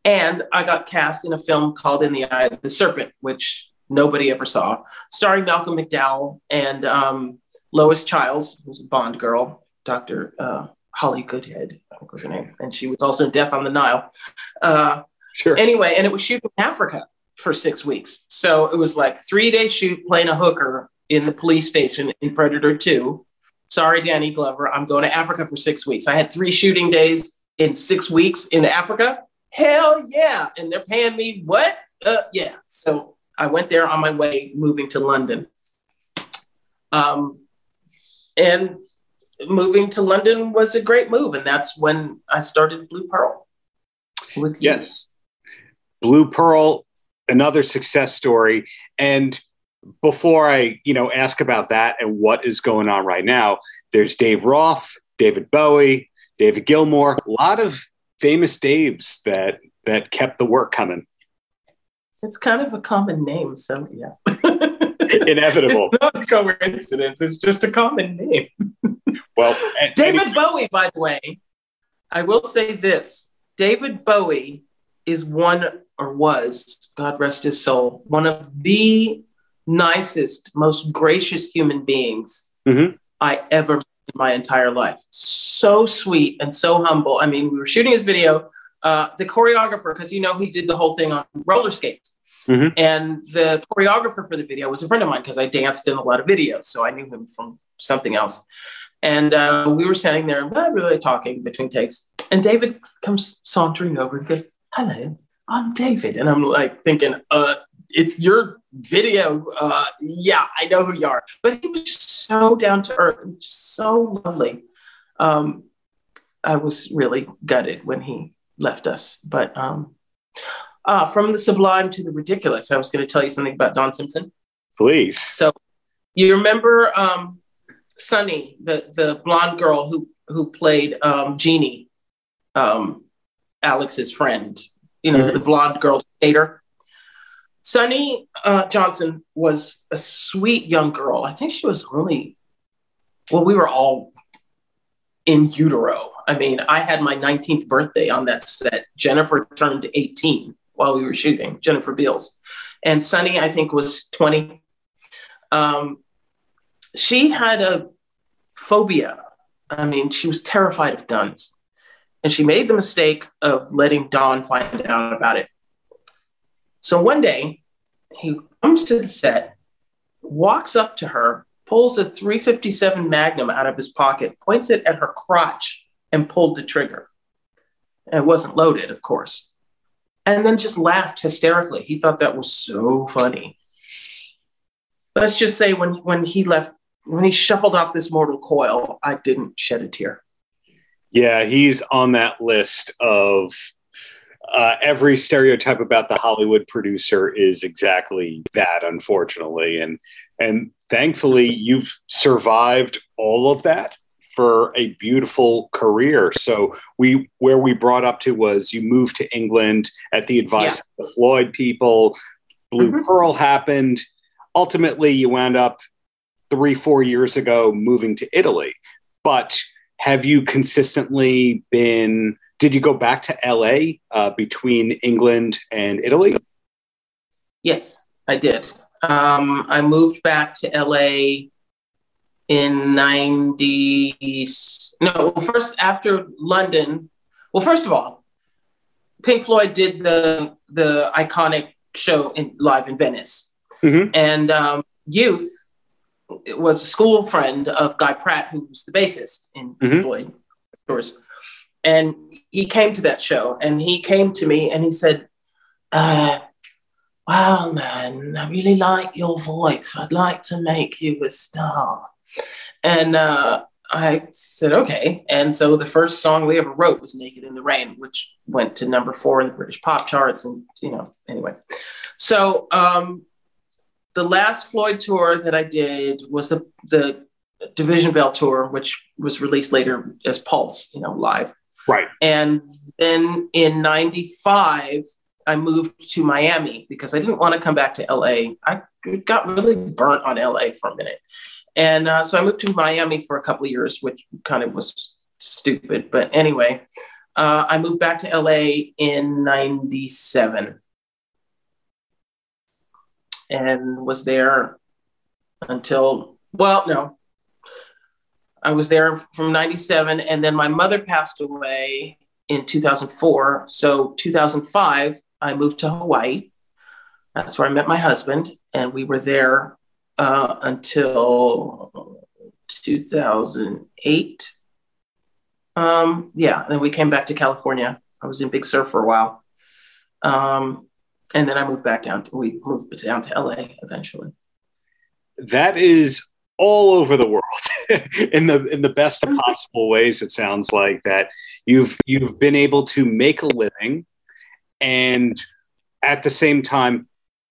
and I got cast in a film called In the Eye of the Serpent, which nobody ever saw, starring Malcolm McDowell and um, Lois Chiles, who's a Bond girl, Dr. Uh, Holly Goodhead, I think was her name, and she was also in Death on the Nile. Uh, Sure. anyway, and it was shooting in Africa for six weeks. So it was like three day shoot playing a hooker in the police station in Predator 2. Sorry, Danny Glover, I'm going to Africa for six weeks. I had three shooting days in six weeks in Africa. Hell yeah. And they're paying me what? Uh, yeah. So I went there on my way moving to London. Um, and moving to London was a great move. And that's when I started Blue Pearl with you. Yes. Blue Pearl, another success story. And before I, you know, ask about that and what is going on right now, there's Dave Roth, David Bowie, David Gilmour, a lot of famous Daves that that kept the work coming. It's kind of a common name, so yeah. Inevitable. It's not a coincidence. It's just a common name. Well, and- David Bowie, by the way, I will say this: David Bowie is one, or was, God rest his soul, one of the nicest, most gracious human beings Mhm. I ever met in my entire life. So sweet and so humble. I mean, we were shooting his video. Uh, the choreographer, because you know he did the whole thing on roller skates. Mhm. And the choreographer for the video was a friend of mine because I danced in a lot of videos. So I knew him from something else. And uh, we were standing there, not really talking between takes. And David comes sauntering over and goes, Hello, I'm David. And I'm like thinking, uh, it's your video. Uh, yeah, I know who you are. But he was just so down to earth and so lovely. Um, I was really gutted when he left us. But um, uh, from the sublime to the ridiculous, I was going to tell you something about Don Simpson. please. So you remember um, Sunny, the the blonde girl who who played um, Jeannie, um, Alex's friend. You know, Mhm. the blonde girl skater. Sunny uh, Johnson was a sweet young girl. I think she was only, well, we were all in utero. I mean, I had my 19th birthday on that set. Jennifer turned 18 while we were shooting, Jennifer Beals. And Sunny, I think, was 20. Um, she had a phobia. I mean, she was terrified of guns. And she made the mistake of letting Don find out about it. So one day, he comes to the set, walks up to her, pulls a 357 Magnum out of his pocket, points it at her crotch, and pulled the trigger. And it wasn't loaded, of course. And then just laughed hysterically. He thought that was so funny. Let's just say when when he left, when he shuffled off this mortal coil, I didn't shed a tear. Yeah, he's on that list of uh, every stereotype about the Hollywood producer is exactly that, unfortunately, and and thankfully you've survived all of that for a beautiful career. So we where we brought up to was you moved to England at the advice Yeah. of the Floyd people. Blue Mhm. Pearl happened. Ultimately, you wound up three four years ago moving to Italy, but have you consistently been did you go back to la uh, between england and italy Yes, I did. Um, I moved back to LA in 90. No, well, first after London. Well, first of all, Pink Floyd did the the iconic show in live in Venice, Mhm. and um, Youth was a school friend of Guy Pratt, who was the bassist in Pink Mhm. Floyd, of course. And he came to that show, and he came to me and he said, uh, "Wow, man, I really like your voice. I'd like to make you a star." And uh, I said, okay. And so the first song we ever wrote was Naked in the Rain, which went to number four in the British pop charts. And, you know, anyway. So um, the last Floyd tour that I did was the, the Division Bell tour, which was released later as Pulse, you know, live. Right And then in 95, I moved to Miami because I didn't want to come back to LA. I got really burnt on LA for a minute. And uh, so I moved to Miami for a couple of years, which kind of was stupid. But anyway, uh, I moved back to LA in 97 and was there until, well, no. I was there from 97 and then my mother passed away in 2004. So 2005, I moved to Hawaii. That's where I met my husband and we were there uh, until 2008. Um, yeah, then we came back to California. I was in Big Sur for a while. Um, and then I moved back down to, we moved down to LA eventually. That is all over the world in the in the best possible ways it sounds like that you've you've been able to make a living and at the same time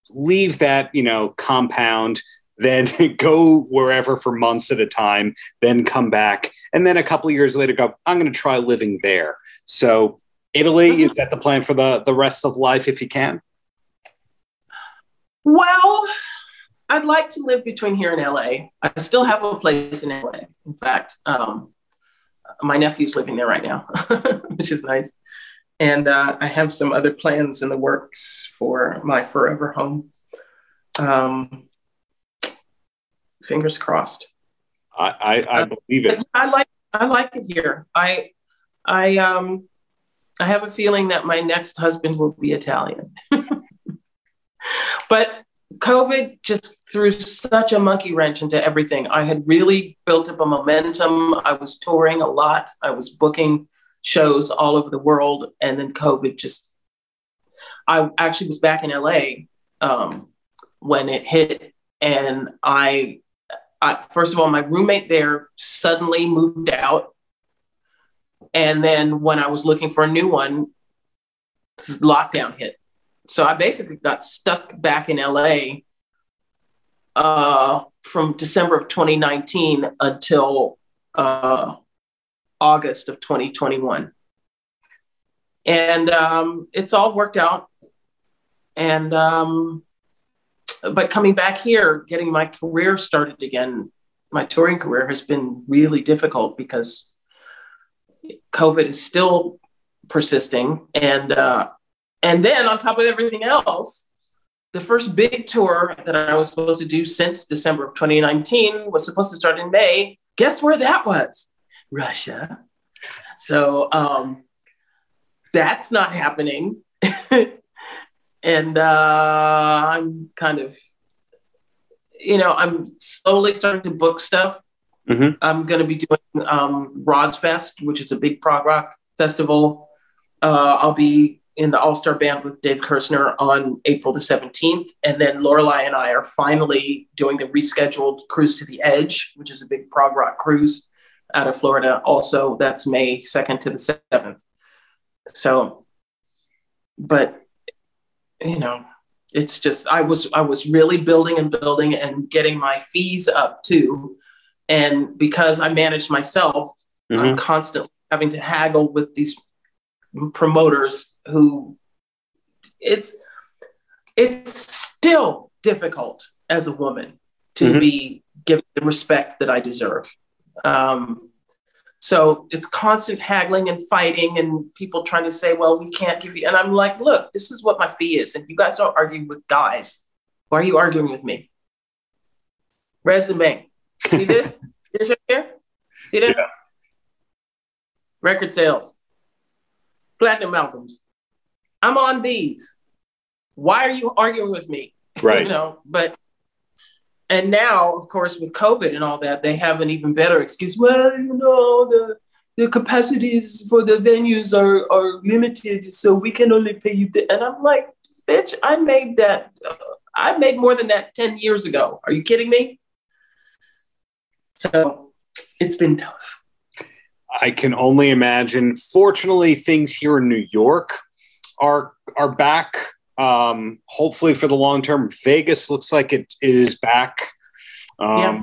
leave that you know compound then go wherever for months at a time, then come back, and then a couple of years later go, I'm going to try living there. So Italy mm-hmm. is that the plan for the the rest of life if you can? Well, I'd like to live between here and LA. I still have a place in LA. In fact, um, my nephew's living there right now, which is nice. And uh, I have some other plans in the works for my forever home. Um, fingers crossed. I, I, I believe it. I like I like it here. I I um I have a feeling that my next husband will be Italian. but COVID just threw such a monkey wrench into everything. I had really built up a momentum. I was touring a lot. I was booking shows all over the world, and then COVID just. I actually was back in LA um, when it hit, and I I, first of all, my roommate there suddenly moved out. And then when I was looking for a new one, lockdown hit. So I basically got stuck back in LA uh, from December of 2019 until uh, August of 2021. And um, it's all worked out. And um, but coming back here, getting my career started again, my touring career has been really difficult because COVID is still persisting, and uh, and then on top of everything else, the first big tour that I was supposed to do since December of 2019 was supposed to start in May. Guess where that was? Russia. So um, that's not happening. and uh, I'm kind of, you know, I'm slowly starting to book stuff. Mm-hmm. I'm going to be doing um, RoSfest, which is a big prog rock festival. Uh, I'll be in the All Star Band with Dave Kerzner on April the 17th, and then Lorelei and I are finally doing the rescheduled Cruise to the Edge, which is a big prog rock cruise out of Florida. Also, that's May 2nd to the 7th. So, but you know, it's just I was I was really building and building and getting my fees up too. And because I managed myself, mm-hmm. I'm constantly having to haggle with these promoters who it's it's still difficult as a woman to mm-hmm. be given the respect that I deserve. Um, so it's constant haggling and fighting and people trying to say, well, we can't give you. And I'm like, look, this is what my fee is. And you guys don't argue with guys. Why are you arguing with me? Resume. See this? this right here? See that? Yeah. Record sales. Platinum albums. I'm on these. Why are you arguing with me? Right. you know, but and now, of course, with COVID and all that, they have an even better excuse. Well, you know, the the capacities for the venues are are limited, so we can only pay you. Th-. And I'm like, bitch, I made that. Uh, I made more than that ten years ago. Are you kidding me? So it's been tough. I can only imagine. Fortunately, things here in New York are are back um, hopefully for the long term. Vegas looks like it is back. Um, yeah.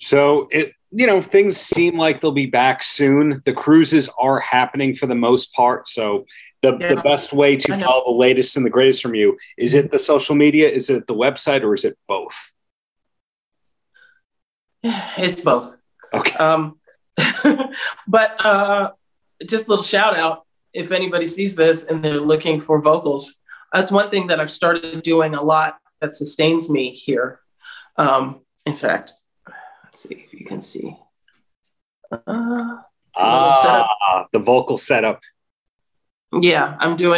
So it, you know, things seem like they'll be back soon. The cruises are happening for the most part. So the, yeah. the best way to follow the latest and the greatest from you is it the social media? Is it the website or is it both? It's both. Okay. Um, but uh, just a little shout out if anybody sees this and they're looking for vocals. That's one thing that I've started doing a lot that sustains me here. Um, in fact, let's see if you can see. Uh, ah, the vocal setup. Yeah, I'm doing